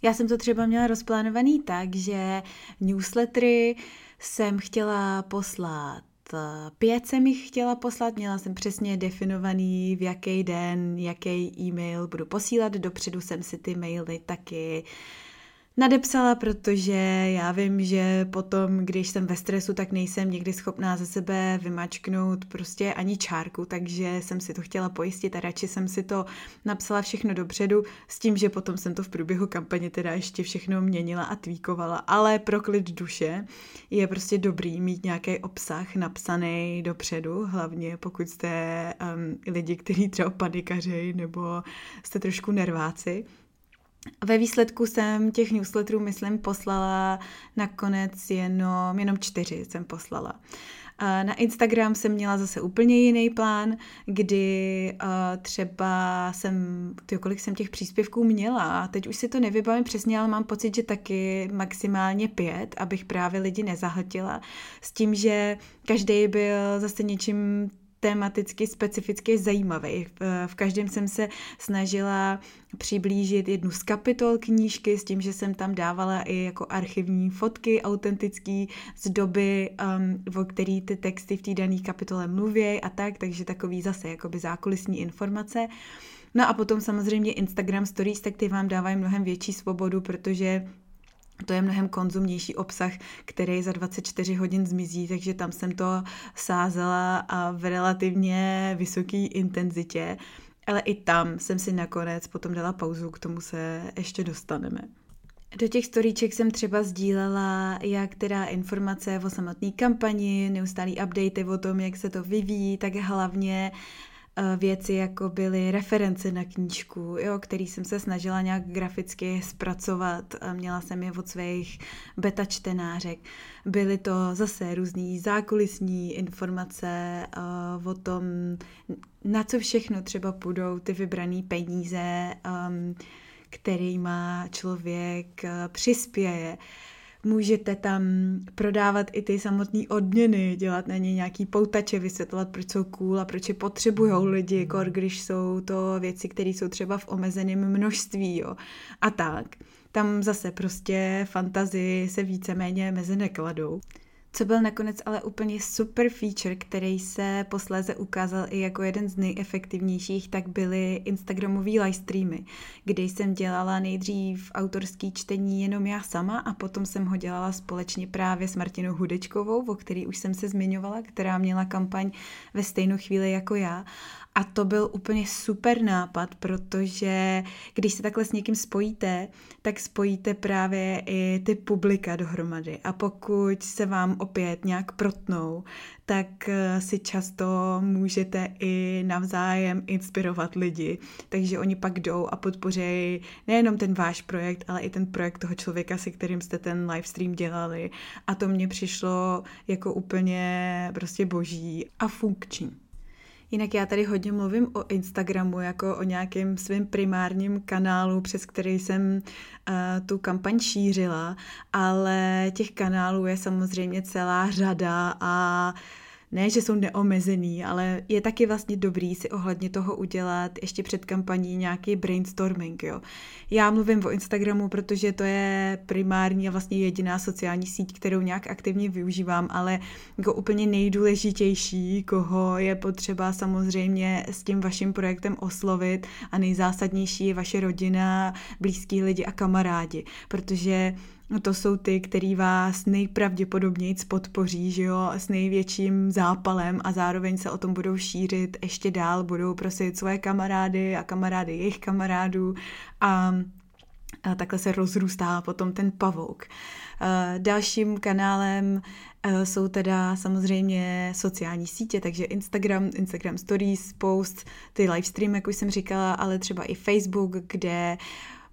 Speaker 1: Já jsem to třeba měla rozplánovaný tak, že newslettery jsem chtěla poslat pět jsem jich chtěla poslat, měla jsem přesně definovaný, v jaký den, jaký e-mail budu posílat, dopředu jsem si ty maily taky nadepsala, protože já vím, že potom, když jsem ve stresu, tak nejsem někdy schopná ze sebe vymačknout prostě ani čárku, takže jsem si to chtěla pojistit a radši jsem si to napsala všechno dopředu s tím, že potom jsem to v průběhu kampaně teda ještě všechno měnila a tweakovala, ale pro klid duše je prostě dobrý mít nějaký obsah napsaný dopředu, hlavně pokud jste um, lidi, kteří třeba panikaři nebo jste trošku nerváci, ve výsledku jsem těch newsletterů, myslím, poslala nakonec jenom, jenom čtyři jsem poslala. Na Instagram jsem měla zase úplně jiný plán, kdy uh, třeba jsem, tyjo, kolik jsem těch příspěvků měla, teď už si to nevybavím přesně, ale mám pocit, že taky maximálně pět, abych právě lidi nezahltila, s tím, že každý byl zase něčím tematicky specificky zajímavý. V každém jsem se snažila přiblížit jednu z kapitol knížky s tím, že jsem tam dávala i jako archivní fotky autentický z doby, um, o který ty texty v té dané kapitole mluví a tak, takže takový zase jakoby zákulisní informace. No a potom samozřejmě Instagram Stories, tak ty vám dávají mnohem větší svobodu, protože to je mnohem konzumnější obsah, který za 24 hodin zmizí, takže tam jsem to sázela a v relativně vysoké intenzitě, ale i tam jsem si nakonec potom dala pauzu, k tomu se ještě dostaneme. Do těch storíček jsem třeba sdílela jak teda informace o samotné kampani, neustálý updaty o tom, jak se to vyvíjí, tak hlavně věci, jako byly reference na knížku, jo, který jsem se snažila nějak graficky zpracovat. Měla jsem je od svých beta čtenářek. Byly to zase různý zákulisní informace uh, o tom, na co všechno třeba půjdou ty vybrané peníze, um, má člověk uh, přispěje. Můžete tam prodávat i ty samotné odměny, dělat na ně nějaký poutače, vysvětlovat, proč jsou cool a proč je potřebují mm. lidi, jako když jsou to věci, které jsou třeba v omezeném množství jo. a tak. Tam zase prostě fantazii se víceméně mezi nekladou. Co byl nakonec ale úplně super feature, který se posléze ukázal i jako jeden z nejefektivnějších, tak byly Instagramové live streamy, kde jsem dělala nejdřív autorský čtení jenom já sama a potom jsem ho dělala společně právě s Martinou Hudečkovou, o který už jsem se zmiňovala, která měla kampaň ve stejnou chvíli jako já. A to byl úplně super nápad, protože když se takhle s někým spojíte, tak spojíte právě i ty publika dohromady. A pokud se vám opět nějak protnou, tak eh, si často můžete i navzájem inspirovat lidi. Takže oni pak jdou a podpořejí nejenom ten váš projekt, ale i ten projekt toho člověka, se kterým jste ten livestream dělali. A to mně přišlo jako úplně prostě boží a funkční. Jinak já tady hodně mluvím o Instagramu jako o nějakém svém primárním kanálu, přes který jsem uh, tu kampaň šířila, ale těch kanálů je samozřejmě celá řada a uh, ne, že jsou neomezený, ale je taky vlastně dobrý si ohledně toho udělat ještě před kampaní nějaký brainstorming, jo. Já mluvím o Instagramu, protože to je primární a vlastně jediná sociální síť, kterou nějak aktivně využívám, ale jako úplně nejdůležitější, koho je potřeba samozřejmě s tím vaším projektem oslovit a nejzásadnější je vaše rodina, blízký lidi a kamarádi, protože to jsou ty, který vás nejpravděpodobněji podpoří, že jo, s největším zápalem a zároveň se o tom budou šířit ještě dál, budou prosit svoje kamarády a kamarády jejich kamarádů a, a takhle se rozrůstá potom ten pavouk. Dalším kanálem jsou teda samozřejmě sociální sítě, takže Instagram, Instagram Stories, post, ty livestream, jak už jsem říkala, ale třeba i Facebook, kde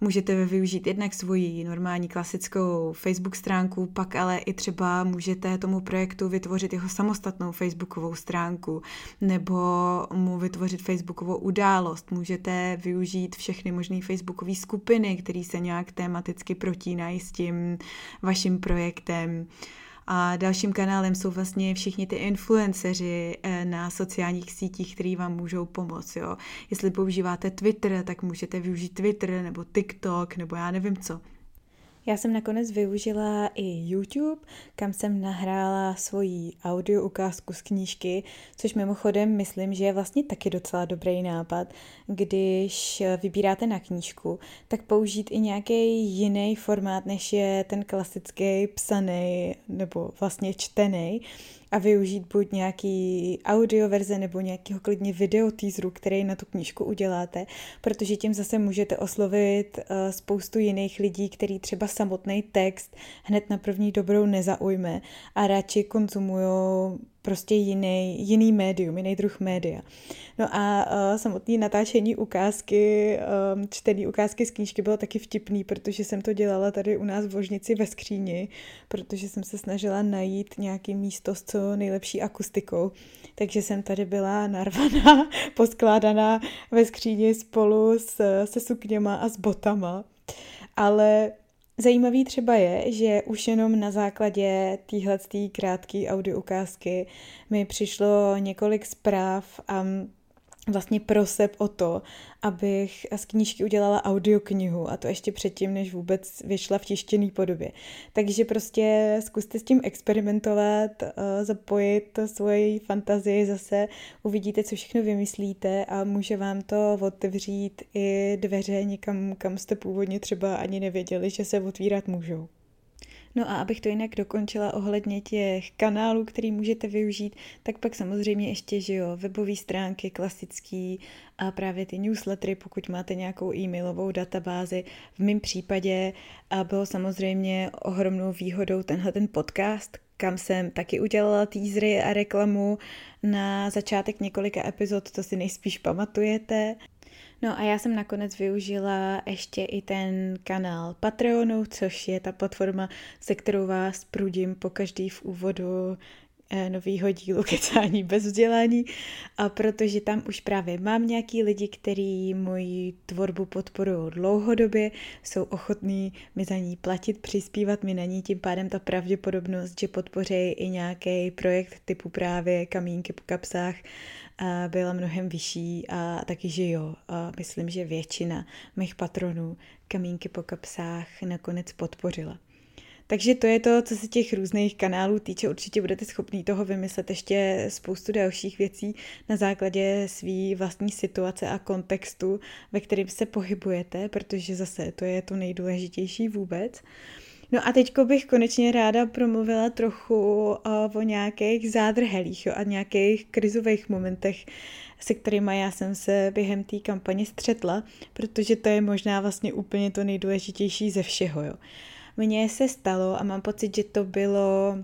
Speaker 1: Můžete využít jednak svoji normální klasickou Facebook stránku, pak ale i třeba můžete tomu projektu vytvořit jeho samostatnou Facebookovou stránku nebo mu vytvořit Facebookovou událost. Můžete využít všechny možné Facebookové skupiny, které se nějak tematicky protínají s tím vaším projektem. A dalším kanálem jsou vlastně všichni ty influenceři eh, na sociálních sítích, který vám můžou pomoct. Jo. Jestli používáte Twitter, tak můžete využít Twitter nebo TikTok nebo já nevím co. Já jsem nakonec využila i YouTube, kam jsem nahrála svoji audio ukázku z knížky, což mimochodem myslím, že je vlastně taky docela dobrý nápad, když vybíráte na knížku, tak použít i nějaký jiný formát, než je ten klasický psaný nebo vlastně čtený, a využít buď nějaký audio verze nebo nějakého klidně video teaseru, který na tu knížku uděláte, protože tím zase můžete oslovit uh, spoustu jiných lidí, který třeba samotný text hned na první dobrou nezaujme a radši konzumují prostě jiný, jiný médium, jiný druh média. No a uh, samotné natáčení ukázky, um, čtený ukázky z knížky bylo taky vtipný, protože jsem to dělala tady u nás v Vožnici ve skříni, protože jsem se snažila najít nějaký místo s co nejlepší akustikou. Takže jsem tady byla narvaná, <laughs> poskládaná ve skříni spolu s, se sukněma a s botama. Ale Zajímavý třeba je, že už jenom na základě téhle krátké audio ukázky mi přišlo několik zpráv a vlastně proseb o to, abych z knížky udělala audioknihu a to ještě předtím, než vůbec vyšla v tištěné podobě. Takže prostě zkuste s tím experimentovat, eh, zapojit svoji fantazii zase, uvidíte, co všechno vymyslíte a může vám to otevřít i dveře někam, kam jste původně třeba ani nevěděli, že se otvírat můžou. No a abych to jinak dokončila ohledně těch kanálů, který můžete využít, tak pak samozřejmě ještě, že jo, webové stránky klasický a právě ty newslettery, pokud máte nějakou e-mailovou databázi. V mém případě bylo samozřejmě ohromnou výhodou tenhle ten podcast, kam jsem taky udělala teasery a reklamu na začátek několika epizod, to si nejspíš pamatujete. No a já jsem nakonec využila ještě i ten kanál Patreonu, což je ta platforma, se kterou vás prudím po každý v úvodu Eh, novýho dílu <laughs> Kecání bez vzdělání a protože tam už právě mám nějaký lidi, kteří moji tvorbu podporují dlouhodobě, jsou ochotní mi za ní platit, přispívat mi na ní, tím pádem ta pravděpodobnost, že podpoří i nějaký projekt typu právě kamínky po kapsách, byla mnohem vyšší a taky, že jo, a myslím, že většina mých patronů kamínky po kapsách nakonec podpořila. Takže to je to, co se těch různých kanálů týče. Určitě budete schopní toho vymyslet ještě spoustu dalších věcí na základě své vlastní situace a kontextu, ve kterém se pohybujete, protože zase to je to nejdůležitější vůbec. No a teďko bych konečně ráda promluvila trochu o nějakých zádrhelích jo, a nějakých krizových momentech, se kterými já jsem se během té kampaně střetla, protože to je možná vlastně úplně to nejdůležitější ze všeho. Jo. Mně se stalo a mám pocit, že to bylo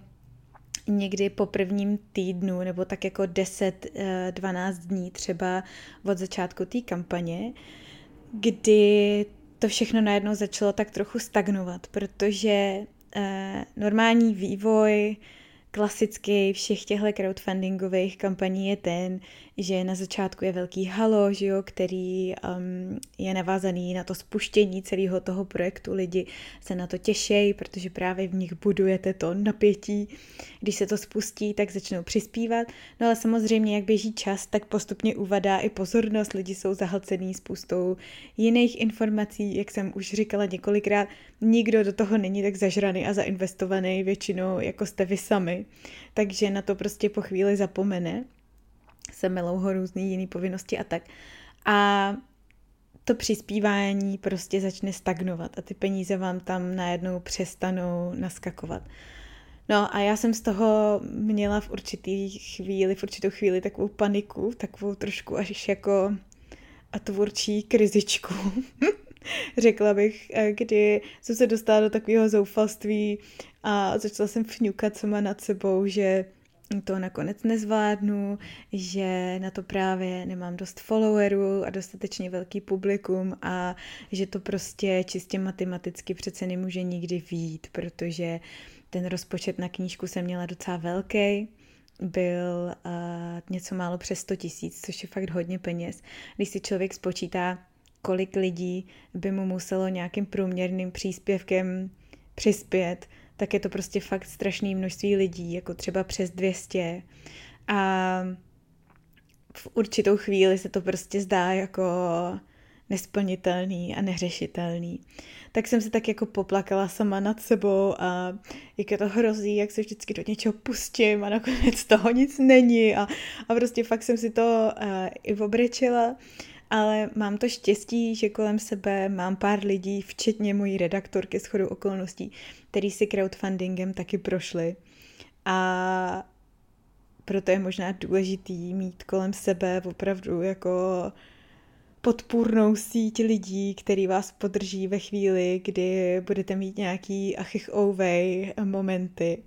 Speaker 1: někdy po prvním týdnu nebo tak jako 10-12 eh, dní třeba od začátku té kampaně, kdy to všechno najednou začalo tak trochu stagnovat, protože eh, normální vývoj klasický všech těchto crowdfundingových kampaní je ten, že na začátku je velký halo, že jo, který um, je navázaný na to spuštění celého toho projektu. Lidi se na to těšejí, protože právě v nich budujete to napětí. Když se to spustí, tak začnou přispívat. No ale samozřejmě, jak běží čas, tak postupně uvadá i pozornost. Lidi jsou zahlcený spoustou jiných informací, jak jsem už říkala několikrát. Nikdo do toho není tak zažraný a zainvestovaný většinou, jako jste vy sami. Takže na to prostě po chvíli zapomene se melou ho různý jiný povinnosti a tak. A to přispívání prostě začne stagnovat a ty peníze vám tam najednou přestanou naskakovat. No a já jsem z toho měla v určitý chvíli, v určitou chvíli takovou paniku, takovou trošku až jako a tvůrčí krizičku. <laughs> <laughs> Řekla bych, eh, kdy jsem se dostala do takového zoufalství a začala jsem fňukat sama nad sebou, že to nakonec nezvládnu, že na to právě nemám dost followerů a dostatečně velký publikum a že to prostě čistě matematicky přece nemůže nikdy výjít, protože ten rozpočet na knížku jsem měla docela velký, byl uh, něco málo přes 100 tisíc, což je fakt hodně peněz. Když si člověk spočítá, kolik lidí by mu muselo nějakým průměrným příspěvkem přispět, tak je to prostě fakt strašné množství lidí, jako třeba přes 200. A v určitou chvíli se to prostě zdá jako nesplnitelný a neřešitelný. Tak jsem se tak jako poplakala sama nad sebou a jak je to hrozí, jak se vždycky do něčeho pustím a nakonec toho nic není a, a prostě fakt jsem si to uh, i obrečila. Ale mám to štěstí, že kolem sebe mám pár lidí, včetně mojí redaktorky s chodou okolností, který si crowdfundingem taky prošli. A proto je možná důležitý mít kolem sebe opravdu jako podpůrnou síť lidí, který vás podrží ve chvíli, kdy budete mít nějaký achich ouvej momenty.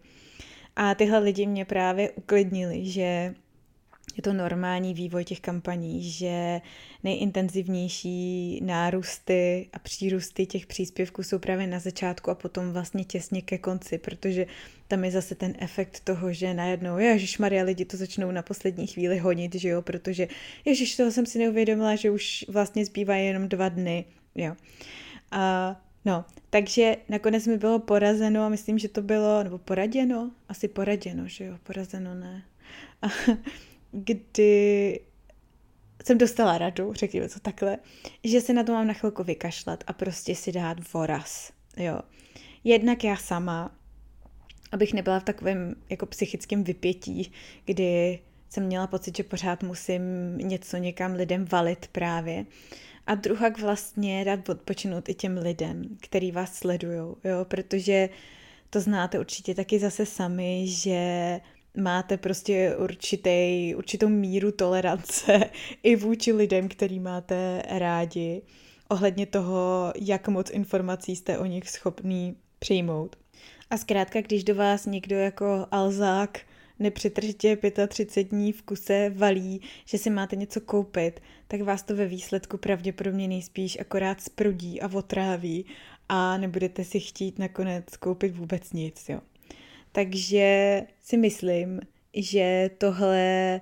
Speaker 1: A tyhle lidi mě právě uklidnili, že je to normální vývoj těch kampaní, že nejintenzivnější nárůsty a přírůsty těch příspěvků jsou právě na začátku a potom vlastně těsně ke konci, protože tam je zase ten efekt toho, že najednou, ježiš Maria, lidi to začnou na poslední chvíli honit, že jo, protože ježiš, toho jsem si neuvědomila, že už vlastně zbývají jenom dva dny, jo. A No, takže nakonec mi bylo porazeno a myslím, že to bylo, nebo poraděno, asi poraděno, že jo, porazeno ne. A kdy jsem dostala radu, řekněme to takhle, že se na to mám na chvilku vykašlat a prostě si dát voraz, jo. Jednak já sama, abych nebyla v takovém jako psychickém vypětí, kdy jsem měla pocit, že pořád musím něco někam lidem valit právě. A druhá vlastně dát odpočinout i těm lidem, který vás sledují, jo, protože to znáte určitě taky zase sami, že máte prostě určitý, určitou míru tolerance <laughs> i vůči lidem, který máte rádi, ohledně toho, jak moc informací jste o nich schopný přijmout. A zkrátka, když do vás někdo jako alzák nepřetržitě 35 dní v kuse valí, že si máte něco koupit, tak vás to ve výsledku pravděpodobně nejspíš akorát sprudí a otráví a nebudete si chtít nakonec koupit vůbec nic, jo. Takže si myslím, že tohle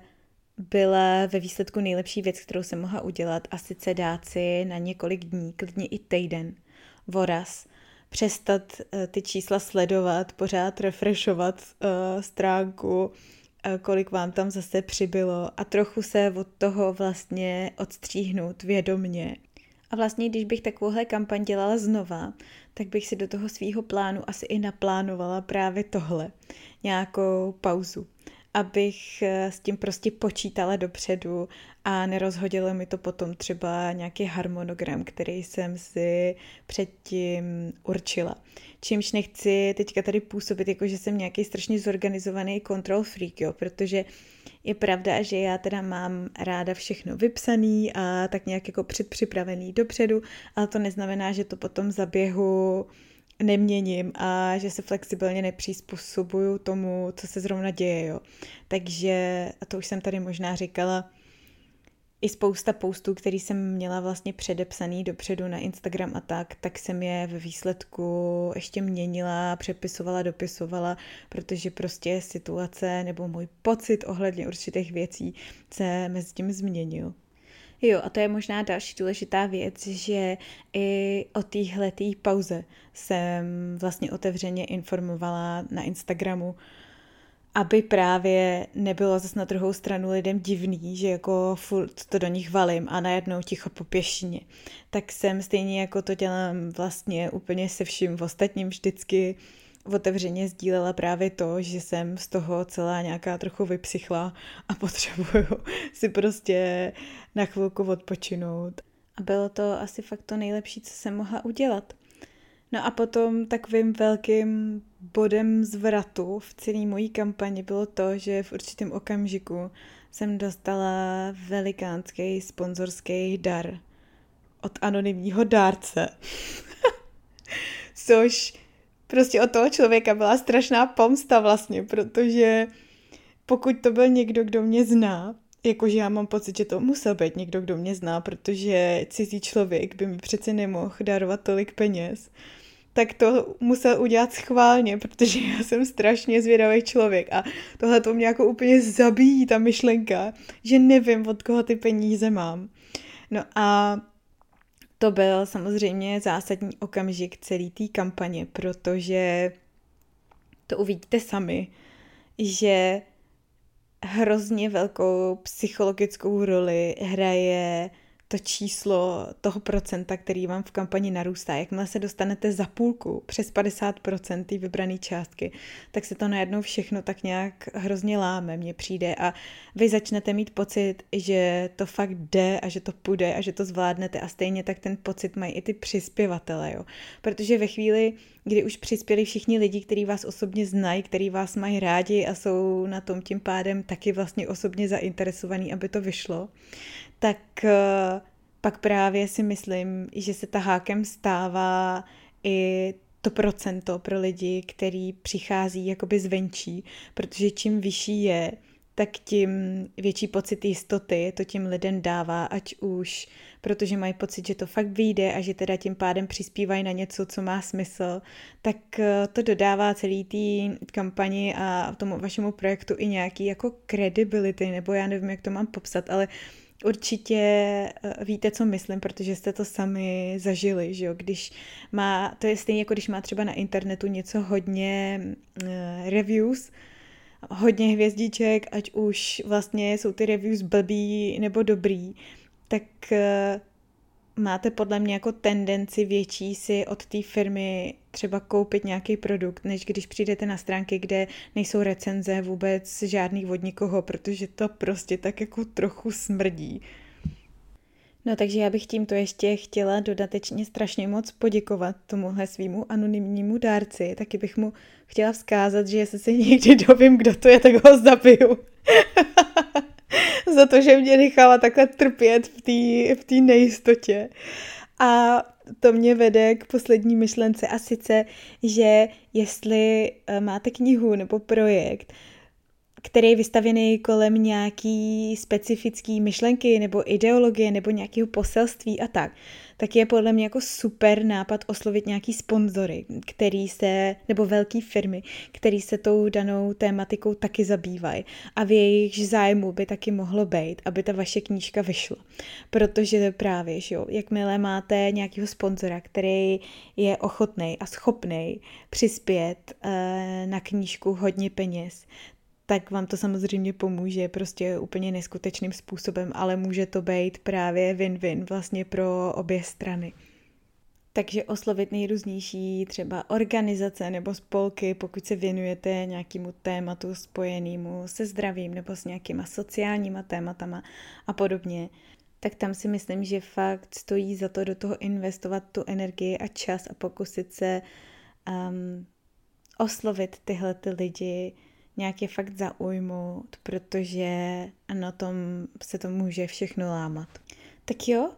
Speaker 1: byla ve výsledku nejlepší věc, kterou jsem mohla udělat a sice dát si na několik dní, klidně i týden, voraz, přestat uh, ty čísla sledovat, pořád refreshovat uh, stránku, uh, kolik vám tam zase přibylo a trochu se od toho vlastně odstříhnout vědomně. A vlastně, když bych takovouhle kampaň dělala znova, tak bych si do toho svýho plánu asi i naplánovala právě tohle, nějakou pauzu abych eh, s tím prostě počítala dopředu a nerozhodilo mi to potom třeba nějaký harmonogram, který jsem si předtím určila. Čímž nechci teďka tady působit, jako že jsem nějaký strašně zorganizovaný control freak, jo, protože je pravda, že já teda mám ráda všechno vypsaný a tak nějak jako předpřipravený dopředu, ale to neznamená, že to potom zaběhu neměním a že se flexibilně nepřizpůsobuju tomu, co se zrovna děje, jo. Takže, a to už jsem tady možná říkala, i spousta postů, který jsem měla vlastně předepsaný dopředu na Instagram a tak, tak jsem je ve výsledku ještě měnila, přepisovala, dopisovala, protože prostě situace nebo můj pocit ohledně určitých věcí se mezi tím změnil. Jo, a to je možná další důležitá věc, že i o téhle pauze jsem vlastně otevřeně informovala na Instagramu, aby právě nebylo zase na druhou stranu lidem divný, že jako furt to do nich valím a najednou ticho po pěšině. Tak jsem stejně jako to dělám vlastně úplně se vším ostatním vždycky otevřeně sdílela právě to, že jsem z toho celá nějaká trochu vypsychla a <laughs> potřebuju si prostě na chvilku odpočinout. A bylo to asi fakt to nejlepší, co jsem mohla udělat. No a potom takovým velkým bodem zvratu v celé mojí kampani bylo to, že v určitém okamžiku jsem dostala velikánský sponzorský dar od anonymního dárce. <laughs> Což prostě od toho člověka byla strašná pomsta vlastně, protože pokud to byl někdo, kdo mě zná, jakože já mám pocit, že to musel být někdo, kdo mě zná, protože cizí člověk by mi přece nemohl darovat tolik peněz, tak to musel udělat schválně, protože já jsem strašně zvědavý člověk a tohle to mě jako úplně zabíjí, ta myšlenka, že nevím, od koho ty peníze mám. No a to byl samozřejmě zásadní okamžik celé té kampaně, protože to uvidíte sami, že hrozně velkou psychologickou roli hraje to číslo toho procenta, který vám v kampani narůstá. Jakmile se dostanete za půlku, přes 50% té vybrané částky, tak se to najednou všechno tak nějak hrozně láme, mně přijde a vy začnete mít pocit, že to fakt jde a že to půjde a že to zvládnete a stejně tak ten pocit mají i ty přispěvatele, jo. Protože ve chvíli, kdy už přispěli všichni lidi, kteří vás osobně znají, kteří vás mají rádi a jsou na tom tím pádem taky vlastně osobně zainteresovaní, aby to vyšlo, tak eh, pak právě si myslím, že se tahákem stává i to procento pro lidi, který přichází jakoby zvenčí, protože čím vyšší je, tak tím větší pocit jistoty to těm lidem dává, ať už protože mají pocit, že to fakt vyjde a že teda tím pádem přispívají na něco, co má smysl, tak eh, to dodává celý té kampani a tomu vašemu projektu i nějaký jako credibility, nebo já nevím, jak to mám popsat, ale Určitě eh, víte, co myslím, protože jste to sami zažili, že jo? Když má, to je stejně jako když má třeba na internetu něco hodně uh, reviews, hodně hvězdiček, ať už vlastně jsou ty reviews blbý nebo dobrý, tak uh, máte podle mě jako tendenci větší si od té firmy třeba koupit nějaký produkt, než když přijdete na stránky, kde nejsou recenze vůbec žádný od nikoho, protože to prostě tak jako trochu smrdí. No takže já bych tímto ještě chtěla dodatečně strašně moc poděkovat tomuhle svýmu anonymnímu dárci. Taky bych mu chtěla vzkázat, že jestli se někdy dovím, kdo to je, tak ho zabiju. <laughs> <laughs> Za to, že mě nechala takhle trpět v té v tý nejistotě. A to mě vede k poslední myšlence a sice, že jestli eh, máte knihu nebo projekt, který je vystavěný kolem nějaký specifický myšlenky nebo ideologie nebo nějakého poselství a tak, tak je podle mě jako super nápad oslovit nějaký sponzory, který se, nebo velké firmy, který se tou danou tématikou taky zabývají. A v jejich zájmu by taky mohlo být, aby ta vaše knížka vyšla. Protože právě, že jo, jakmile máte nějakého sponzora, který je ochotný a schopný přispět uh, na knížku hodně peněz, tak vám to samozřejmě pomůže prostě úplně neskutečným způsobem, ale může to být právě win-win vlastně pro obě strany. Takže oslovit nejrůznější třeba organizace nebo spolky, pokud se věnujete nějakému tématu spojenému se zdravím nebo s nějakýma sociálníma tématama a podobně, tak tam si myslím, že fakt stojí za to do toho investovat tu energii a čas a pokusit se um, oslovit tyhle ty lidi, nějak je fakt zaujmout, protože na tom se to může všechno lámat. Tak jo,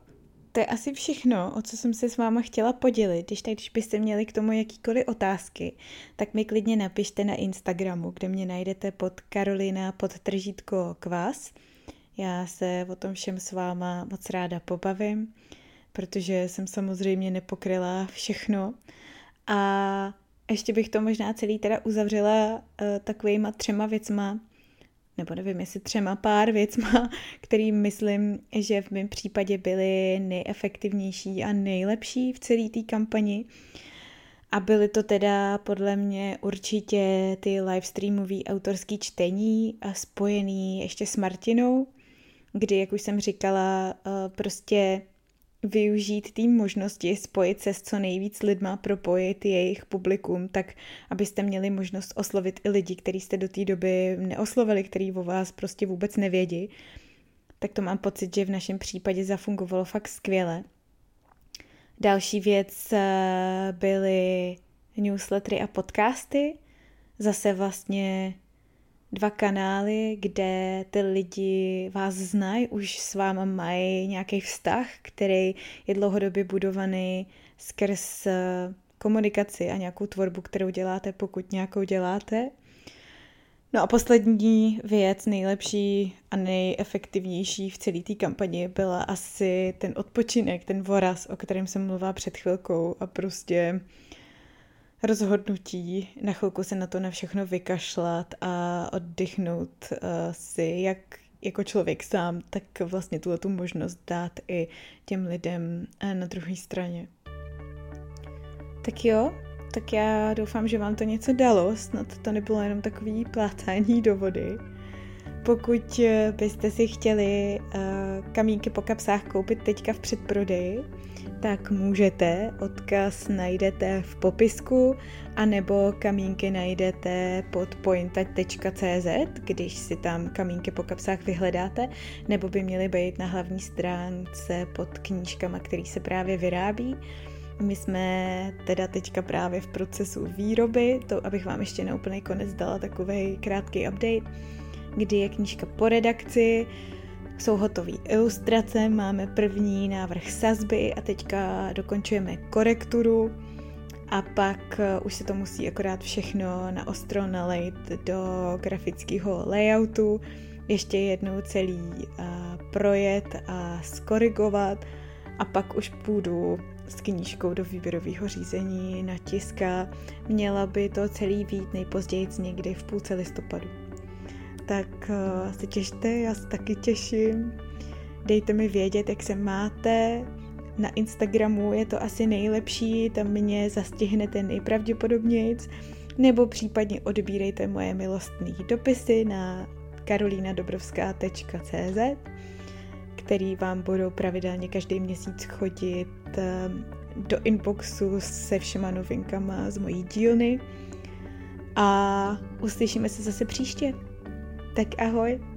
Speaker 1: to je asi všechno, o co jsem se s váma chtěla podělit. Když tak, když byste měli k tomu jakýkoliv otázky, tak mi klidně napište na Instagramu, kde mě najdete pod Karolina podtržítko kvas. Já se o tom všem s váma moc ráda pobavím, protože jsem samozřejmě nepokryla všechno. A ještě bych to možná celý teda uzavřela uh, takovýma třema věcma, nebo nevím, jestli třema pár věcma, <laughs> který myslím, že v mém případě byly nejefektivnější a nejlepší v celé té kampani. A byly to teda podle mě určitě ty livestreamové autorský čtení a spojený ještě s Martinou, kdy, jak už jsem říkala, uh, prostě využít té možnosti spojit se s co nejvíc lidma, propojit jejich publikum, tak abyste měli možnost oslovit i lidi, který jste do té doby neoslovili, který o vás prostě vůbec nevědí. Tak to mám pocit, že v našem případě zafungovalo fakt skvěle. Další věc eh, byly newslettery a podcasty. Zase vlastně dva kanály, kde ty lidi vás znají, už s váma mají nějaký vztah, který je dlouhodobě budovaný skrz eh, komunikaci a nějakou tvorbu, kterou děláte, pokud nějakou děláte. No a poslední věc, nejlepší a nejefektivnější v celé té kampani byla asi ten odpočinek, ten voraz, o kterém jsem mluvila před chvilkou a prostě rozhodnutí na chvilku se na to na všechno vykašlat a oddychnout uh, si, jak jako člověk sám, tak vlastně tuhle tu možnost dát i těm lidem uh, na druhé straně. Tak jo, tak já doufám, že vám to něco dalo, snad to nebylo jenom takový plátání do vody. Pokud byste si chtěli uh, kamínky po kapsách koupit teďka v předprodeji, tak můžete. Odkaz najdete v popisku, anebo kamínky najdete pod pointa.cz, když si tam kamínky po kapsách vyhledáte, nebo by měly být na hlavní stránce pod knížkama, který se právě vyrábí. My jsme teda teďka právě v procesu výroby, to abych vám ještě na úplný konec dala takový krátký update, kdy je knížka po redakci, jsou hotové ilustrace, máme první návrh sazby a teďka dokončujeme korekturu. A pak eh, už se to musí akorát všechno na ostro nalejt do grafického layoutu, ještě jednou celý uh, projet a skorigovat. A pak už půjdu s knížkou do výběrového řízení na tiska. Měla by to celý vít nejpozději někdy v půlce listopadu tak uh, se těšte, já se taky těším. Dejte mi vědět, jak se máte. Na Instagramu je to asi nejlepší, tam mě zastihnete nejpravděpodobnějc, nebo případně odbírejte moje milostné dopisy na karolinadobrovská.cz, který vám budou pravidelně každý měsíc chodit ehm, do inboxu se všema novinkama z mojí dílny. A uslyšíme se zase příště. Tak ahoj.